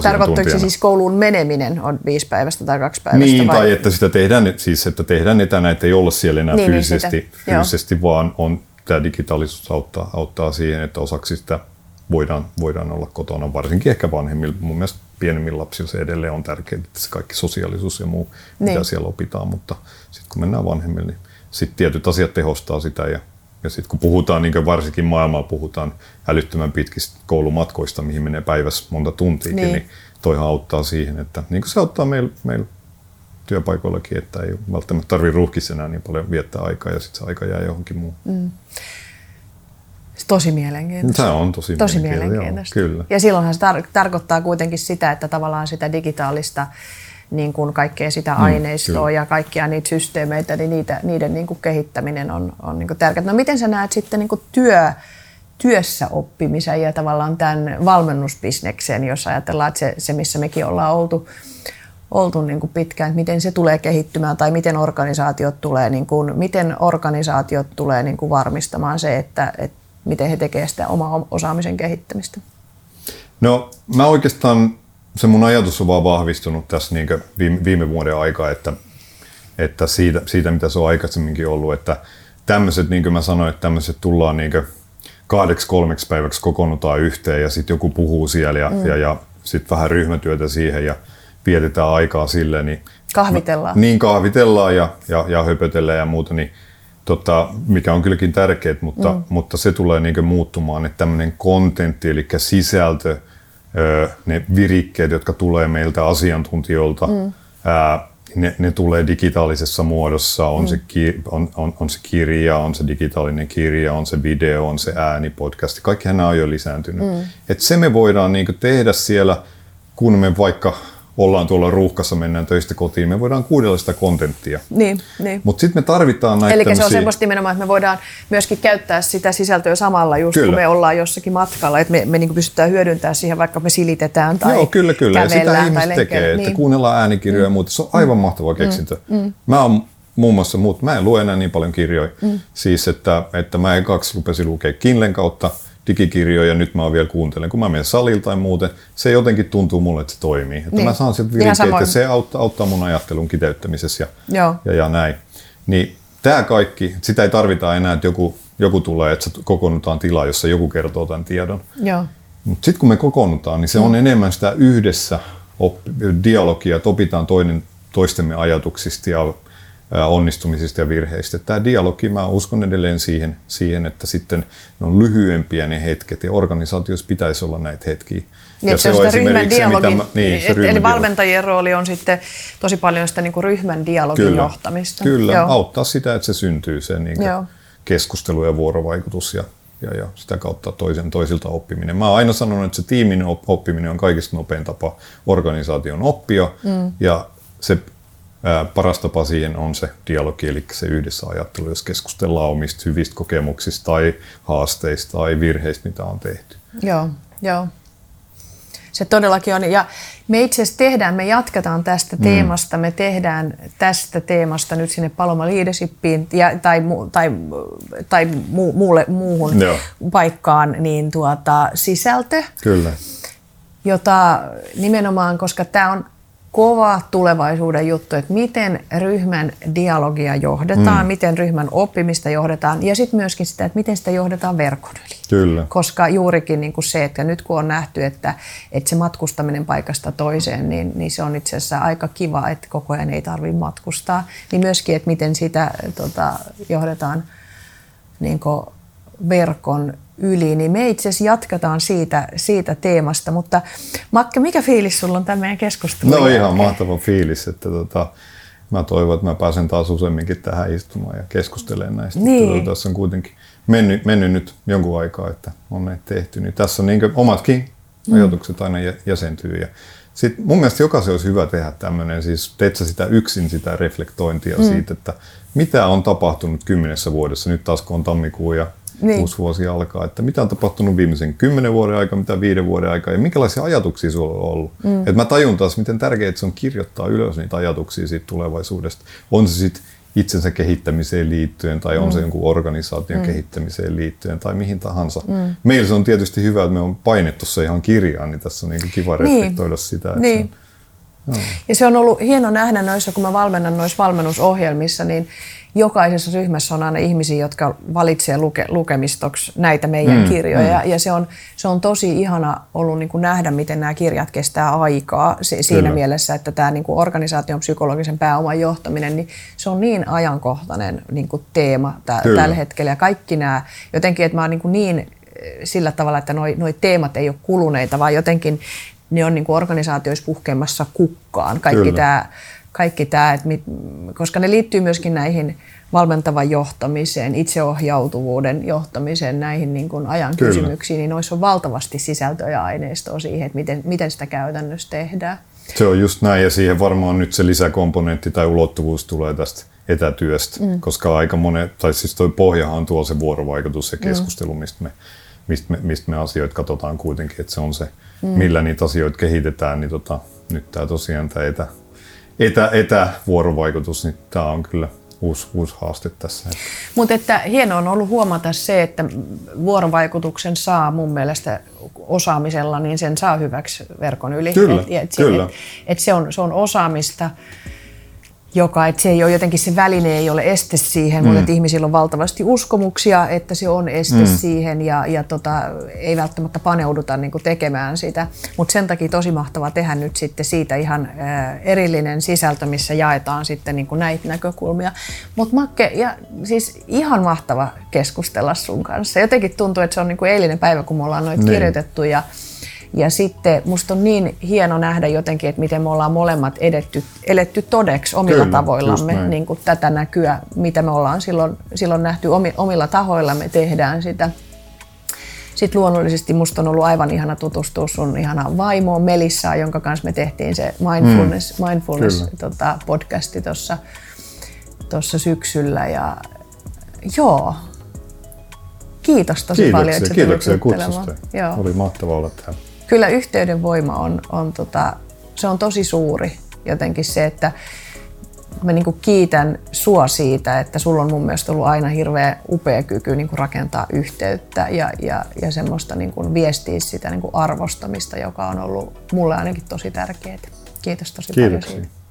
Tarkoittaako se siis kouluun meneminen on viisi päivästä tai kaksi päivästä? Niin, vai? tai että sitä tehdään, siis että tehdään etänä, että ei olla siellä enää niin, niin fyysisesti, niin fyysisesti vaan on tämä digitaalisuus auttaa, auttaa siihen, että osaksi sitä voidaan, voidaan olla kotona, varsinkin ehkä vanhemmilla. Mun mielestä pienemmillä lapsilla se edelleen on tärkeää, että se kaikki sosiaalisuus ja muu, niin. mitä siellä opitaan, mutta sitten kun mennään vanhemmille, niin sitten tietyt asiat tehostaa sitä ja ja sitten kun puhutaan, niin varsinkin maailmalla puhutaan älyttömän pitkistä koulumatkoista, mihin menee päivässä monta tuntia, niin. niin toihan auttaa siihen, että niin kuin se auttaa meillä meil työpaikoillakin, että ei välttämättä tarvitse ruuhkissa enää niin paljon viettää aikaa ja sitten se aika jää johonkin muuhun. Mm. Tosi mielenkiintoista. Se on tosi, tosi mielenkiintoista. Joo, kyllä. Ja silloinhan se tar- tarkoittaa kuitenkin sitä, että tavallaan sitä digitaalista niin kuin kaikkea sitä mm, aineistoa mm, ja kaikkia niitä systeemeitä, niin niitä, niiden niin kuin kehittäminen on, on niin kuin tärkeää. No miten sä näet sitten niin kuin työ, työssä oppimisen ja tavallaan tämän valmennusbisneksen, jos ajatellaan, että se, se missä mekin ollaan oltu, oltu niin kuin pitkään, että miten se tulee kehittymään tai miten organisaatiot tulee, niin kuin, miten organisaatiot tulee niin kuin varmistamaan se, että, että miten he tekevät sitä omaa osaamisen kehittämistä? No mä oikeastaan, se mun ajatus on vaan vahvistunut tässä niin viime, viime vuoden aikaa, että, että siitä, siitä, mitä se on aikaisemminkin ollut, että tämmöiset, niin kuin mä sanoin, että tämmöiset tullaan niin kahdeksi kolmeksi päiväksi kokoonnutaan yhteen ja sitten joku puhuu siellä ja, mm. ja, ja sitten vähän ryhmätyötä siihen ja vietetään aikaa silleen. Niin, kahvitellaan. Niin, kahvitellaan ja, ja, ja höpötellään ja muuta, niin tota, mikä on kylläkin tärkeää, mutta, mm. mutta se tulee niin muuttumaan, että tämmöinen kontentti, eli sisältö, ne virikkeet, jotka tulee meiltä asiantuntijoilta, mm. ää, ne, ne tulee digitaalisessa muodossa, on, mm. se ki, on, on, on se kirja, on se digitaalinen kirja, on se video, on se ääni, podcast, kaikki nämä on jo lisääntynyt. Mm. Et se me voidaan niin tehdä siellä, kun me vaikka ollaan tuolla ruuhkassa, mennään töistä kotiin, me voidaan kuunnella sitä kontenttia. Niin, niin. Mutta sitten me tarvitaan näitä Eli se on semmoista nimenomaan, että me voidaan myöskin käyttää sitä sisältöä samalla, just Kyllä. kun me ollaan jossakin matkalla, että me, me niin pystytään hyödyntämään siihen, vaikka me silitetään tai Joo, kyllä, kyllä. Ja sitä ihmiset tekee, että Niin. kuunnellaan äänikirjoja ja muuta. Se on aivan mahtava keksintö. Mä oon muun muassa, muut, mä en lue enää niin paljon kirjoja. Siis, että, että mä kaksi rupesin lukea Kindlen kautta digikirjoja ja nyt mä vielä kuuntelen. Kun mä menen salilla tai muuten, se jotenkin tuntuu mulle, että se toimii. Että Niin. mä saan sieltä virkeitä ja se auttaa, auttaa mun ajattelun kiteyttämisessä ja, Joo. ja, ja näin. Niin tämä kaikki, sitä ei tarvita enää, että joku, joku tulee, että kokoonnutaan tilaa, jossa joku kertoo tämän tiedon. Mutta sitten kun me kokoonnutaan, niin se on enemmän sitä yhdessä oppi, dialogia, että opitaan toinen toistemme ajatuksista ja onnistumisista ja virheistä. Tämä dialogi, mä uskon edelleen siihen, siihen, että sitten ne on lyhyempiä ne hetket ja organisaatioissa pitäisi olla näitä hetkiä. Niin, se on ryhmän dialogin, mä- niin, se et- ryhmän eli dialogi. valmentajien rooli on sitten tosi paljon sitä niin kuin ryhmän dialogin Kyllä, johtamista. kyllä Joo. auttaa sitä, että se syntyy se niin Joo. keskustelu ja vuorovaikutus ja, ja, ja sitä kautta toisen toisilta oppiminen. Mä oon aina sanonut, että se tiimin op- oppiminen on kaikista nopein tapa organisaation oppia mm. ja se paras tapa siihen on se dialogi, eli se yhdessä ajattelu, jos keskustellaan omista hyvistä kokemuksista tai haasteista tai virheistä, mitä on tehty. Joo, joo. Se todellakin on. Ja me itse asiassa tehdään, me jatketaan tästä Mm. teemasta, me tehdään tästä teemasta nyt sinne Paloma Leadershipiin ja, tai, mu- tai, tai mu, muulle, muuhun Joo. paikkaan niin tuota, sisältö, Kyllä. jota nimenomaan, koska tämä on kova tulevaisuuden juttu, että miten ryhmän dialogia johdetaan, mm. miten ryhmän oppimista johdetaan ja sitten myöskin sitä, että miten sitä johdetaan verkon yli. Kyllä. Koska juurikin niin kuin se, että nyt kun on nähty, että, että se matkustaminen paikasta toiseen, niin, niin se on itse asiassa aika kiva, että koko ajan ei tarvitse matkustaa. Niin myöskin, että miten sitä tota, johdetaan niin kuin verkon yli, niin me itse asiassa jatketaan siitä, siitä teemasta. Mutta Makke, mikä fiilis sulla on tämän meidän keskustelun No ihan mahtava fiilis, että tota, mä toivon, että mä pääsen taas useamminkin tähän istumaan ja keskustelemaan näistä. Niin. Tota, tässä on kuitenkin mennyt, mennyt nyt jonkun aikaa, että on näitä tehty. Niin tässä on niin omatkin ajatukset aina jä- jäsentyy. Ja sit mun mielestä jokaisen olisi hyvä tehdä tämmöinen, siis teet sä sitä yksin sitä reflektointia mm. siitä, että mitä on tapahtunut kymmenessä vuodessa, nyt taas kun on tammikuu ja Niin. uusi vuosi alkaa, että mitä on tapahtunut viimeisen kymmenen vuoden aikaa, mitä viiden vuoden aikaa ja minkälaisia ajatuksia sulla on ollut. Mm. Et mä tajun taas, miten tärkeää se on kirjoittaa ylös niitä ajatuksia siitä tulevaisuudesta. On se sitten itsensä kehittämiseen liittyen tai on se jonkun organisaation mm. kehittämiseen liittyen tai mihin tahansa. Mm. Meillä se on tietysti hyvä, että me on painettu se ihan kirjaan, niin tässä on niin kiva Niin. reflektoida sitä. Että Niin. Ja se on ollut hieno nähdä noissa, kun mä valmennan noissa valmennusohjelmissa, niin jokaisessa ryhmässä on aina ihmisiä, jotka valitsee luke, lukemistoksi näitä meidän mm, kirjoja. Mm. Ja se on, se on tosi ihana ollut niin kuin nähdä, miten nämä kirjat kestää aikaa si- siinä Kyllä. mielessä, että tämä niin kuin organisaation psykologisen pääoman johtaminen, niin se on niin ajankohtainen niin kuin teema tä- Kyllä. tällä hetkellä. Ja kaikki nämä, jotenkin, että mä oon niin, kuin niin eh, sillä tavalla, että noi, noi teemat ei ole kuluneita, vaan jotenkin ne on niin kuin organisaatioissa puhkeamassa kukkaan. Kaikki Kyllä. tämä, kaikki tämä että mit, koska ne liittyy myöskin näihin valmentavan johtamiseen, itseohjautuvuuden johtamiseen, näihin niin kuin ajan Kyllä. kysymyksiin, niin noissa on valtavasti sisältöä ja aineistoa siihen, että miten, miten sitä käytännössä tehdään. Se on just näin ja siihen varmaan nyt se lisäkomponentti tai ulottuvuus tulee tästä etätyöstä, mm. koska aika monet, tai siis toi pohjahan on tuolla se vuorovaikutus ja keskustelu, mistä me, mistä me, mistä me asioita katsotaan kuitenkin, että se on se, mm. millä niitä asioita kehitetään, niin tota, nyt tämä tosiaan tämä etä, etä, etävuorovaikutus, niin tämä on kyllä uusi, uusi haaste tässä. Mutta että hienoa on ollut huomata se, että vuorovaikutuksen saa mun mielestä osaamisella, niin sen saa hyväksi verkon yli. Kyllä, et, et, kyllä. Et, et se, on, se on osaamista, joka, että se ei ole jotenkin se väline ei ole este siihen, mm. mutta että ihmisillä on valtavasti uskomuksia, että se on este mm. siihen ja, ja tota, ei välttämättä paneuduta niin kuin tekemään sitä. Mutta sen takia tosi mahtavaa tehdä nyt sitten siitä ihan äh, erillinen sisältö, missä jaetaan sitten niin kuin näitä näkökulmia. Mutta Makke, ja, siis ihan mahtava keskustella sun kanssa. Jotenkin tuntuu, että se on niin kuin eilinen päivä, kun me ollaan noita Niin. kirjoitettu ja ja sitten musta on niin hieno nähdä jotenkin, että miten me ollaan molemmat edetty, eletty todeksi omilla Kyllä, tavoillamme niin kuin tätä näkyä, mitä me ollaan silloin, silloin nähty omi, omilla tahoilla, me tehdään sitä. sitten luonnollisesti musta on ollut aivan ihana tutustua sun ihanaan vaimoon Melissaan, jonka kanssa me tehtiin se Mindfulness, mm. mindfulness tota, podcasti tuossa tossa syksyllä. Ja joo, kiitos tosi kiitoksia, paljon, että Kiitoksia kutsusta. Joo. Oli mahtava olla täällä. Kyllä yhteyden voima on, on, tota, se on tosi suuri jotenkin se, että mä niin kiitän sua siitä, että sulla on mun mielestä ollut aina hirveä upea kyky niin rakentaa yhteyttä ja, ja, ja semmoista niin viestiä sitä niin arvostamista, joka on ollut mulle ainakin tosi tärkeää. Kiitos tosi paljon Kiitoksia. siitä.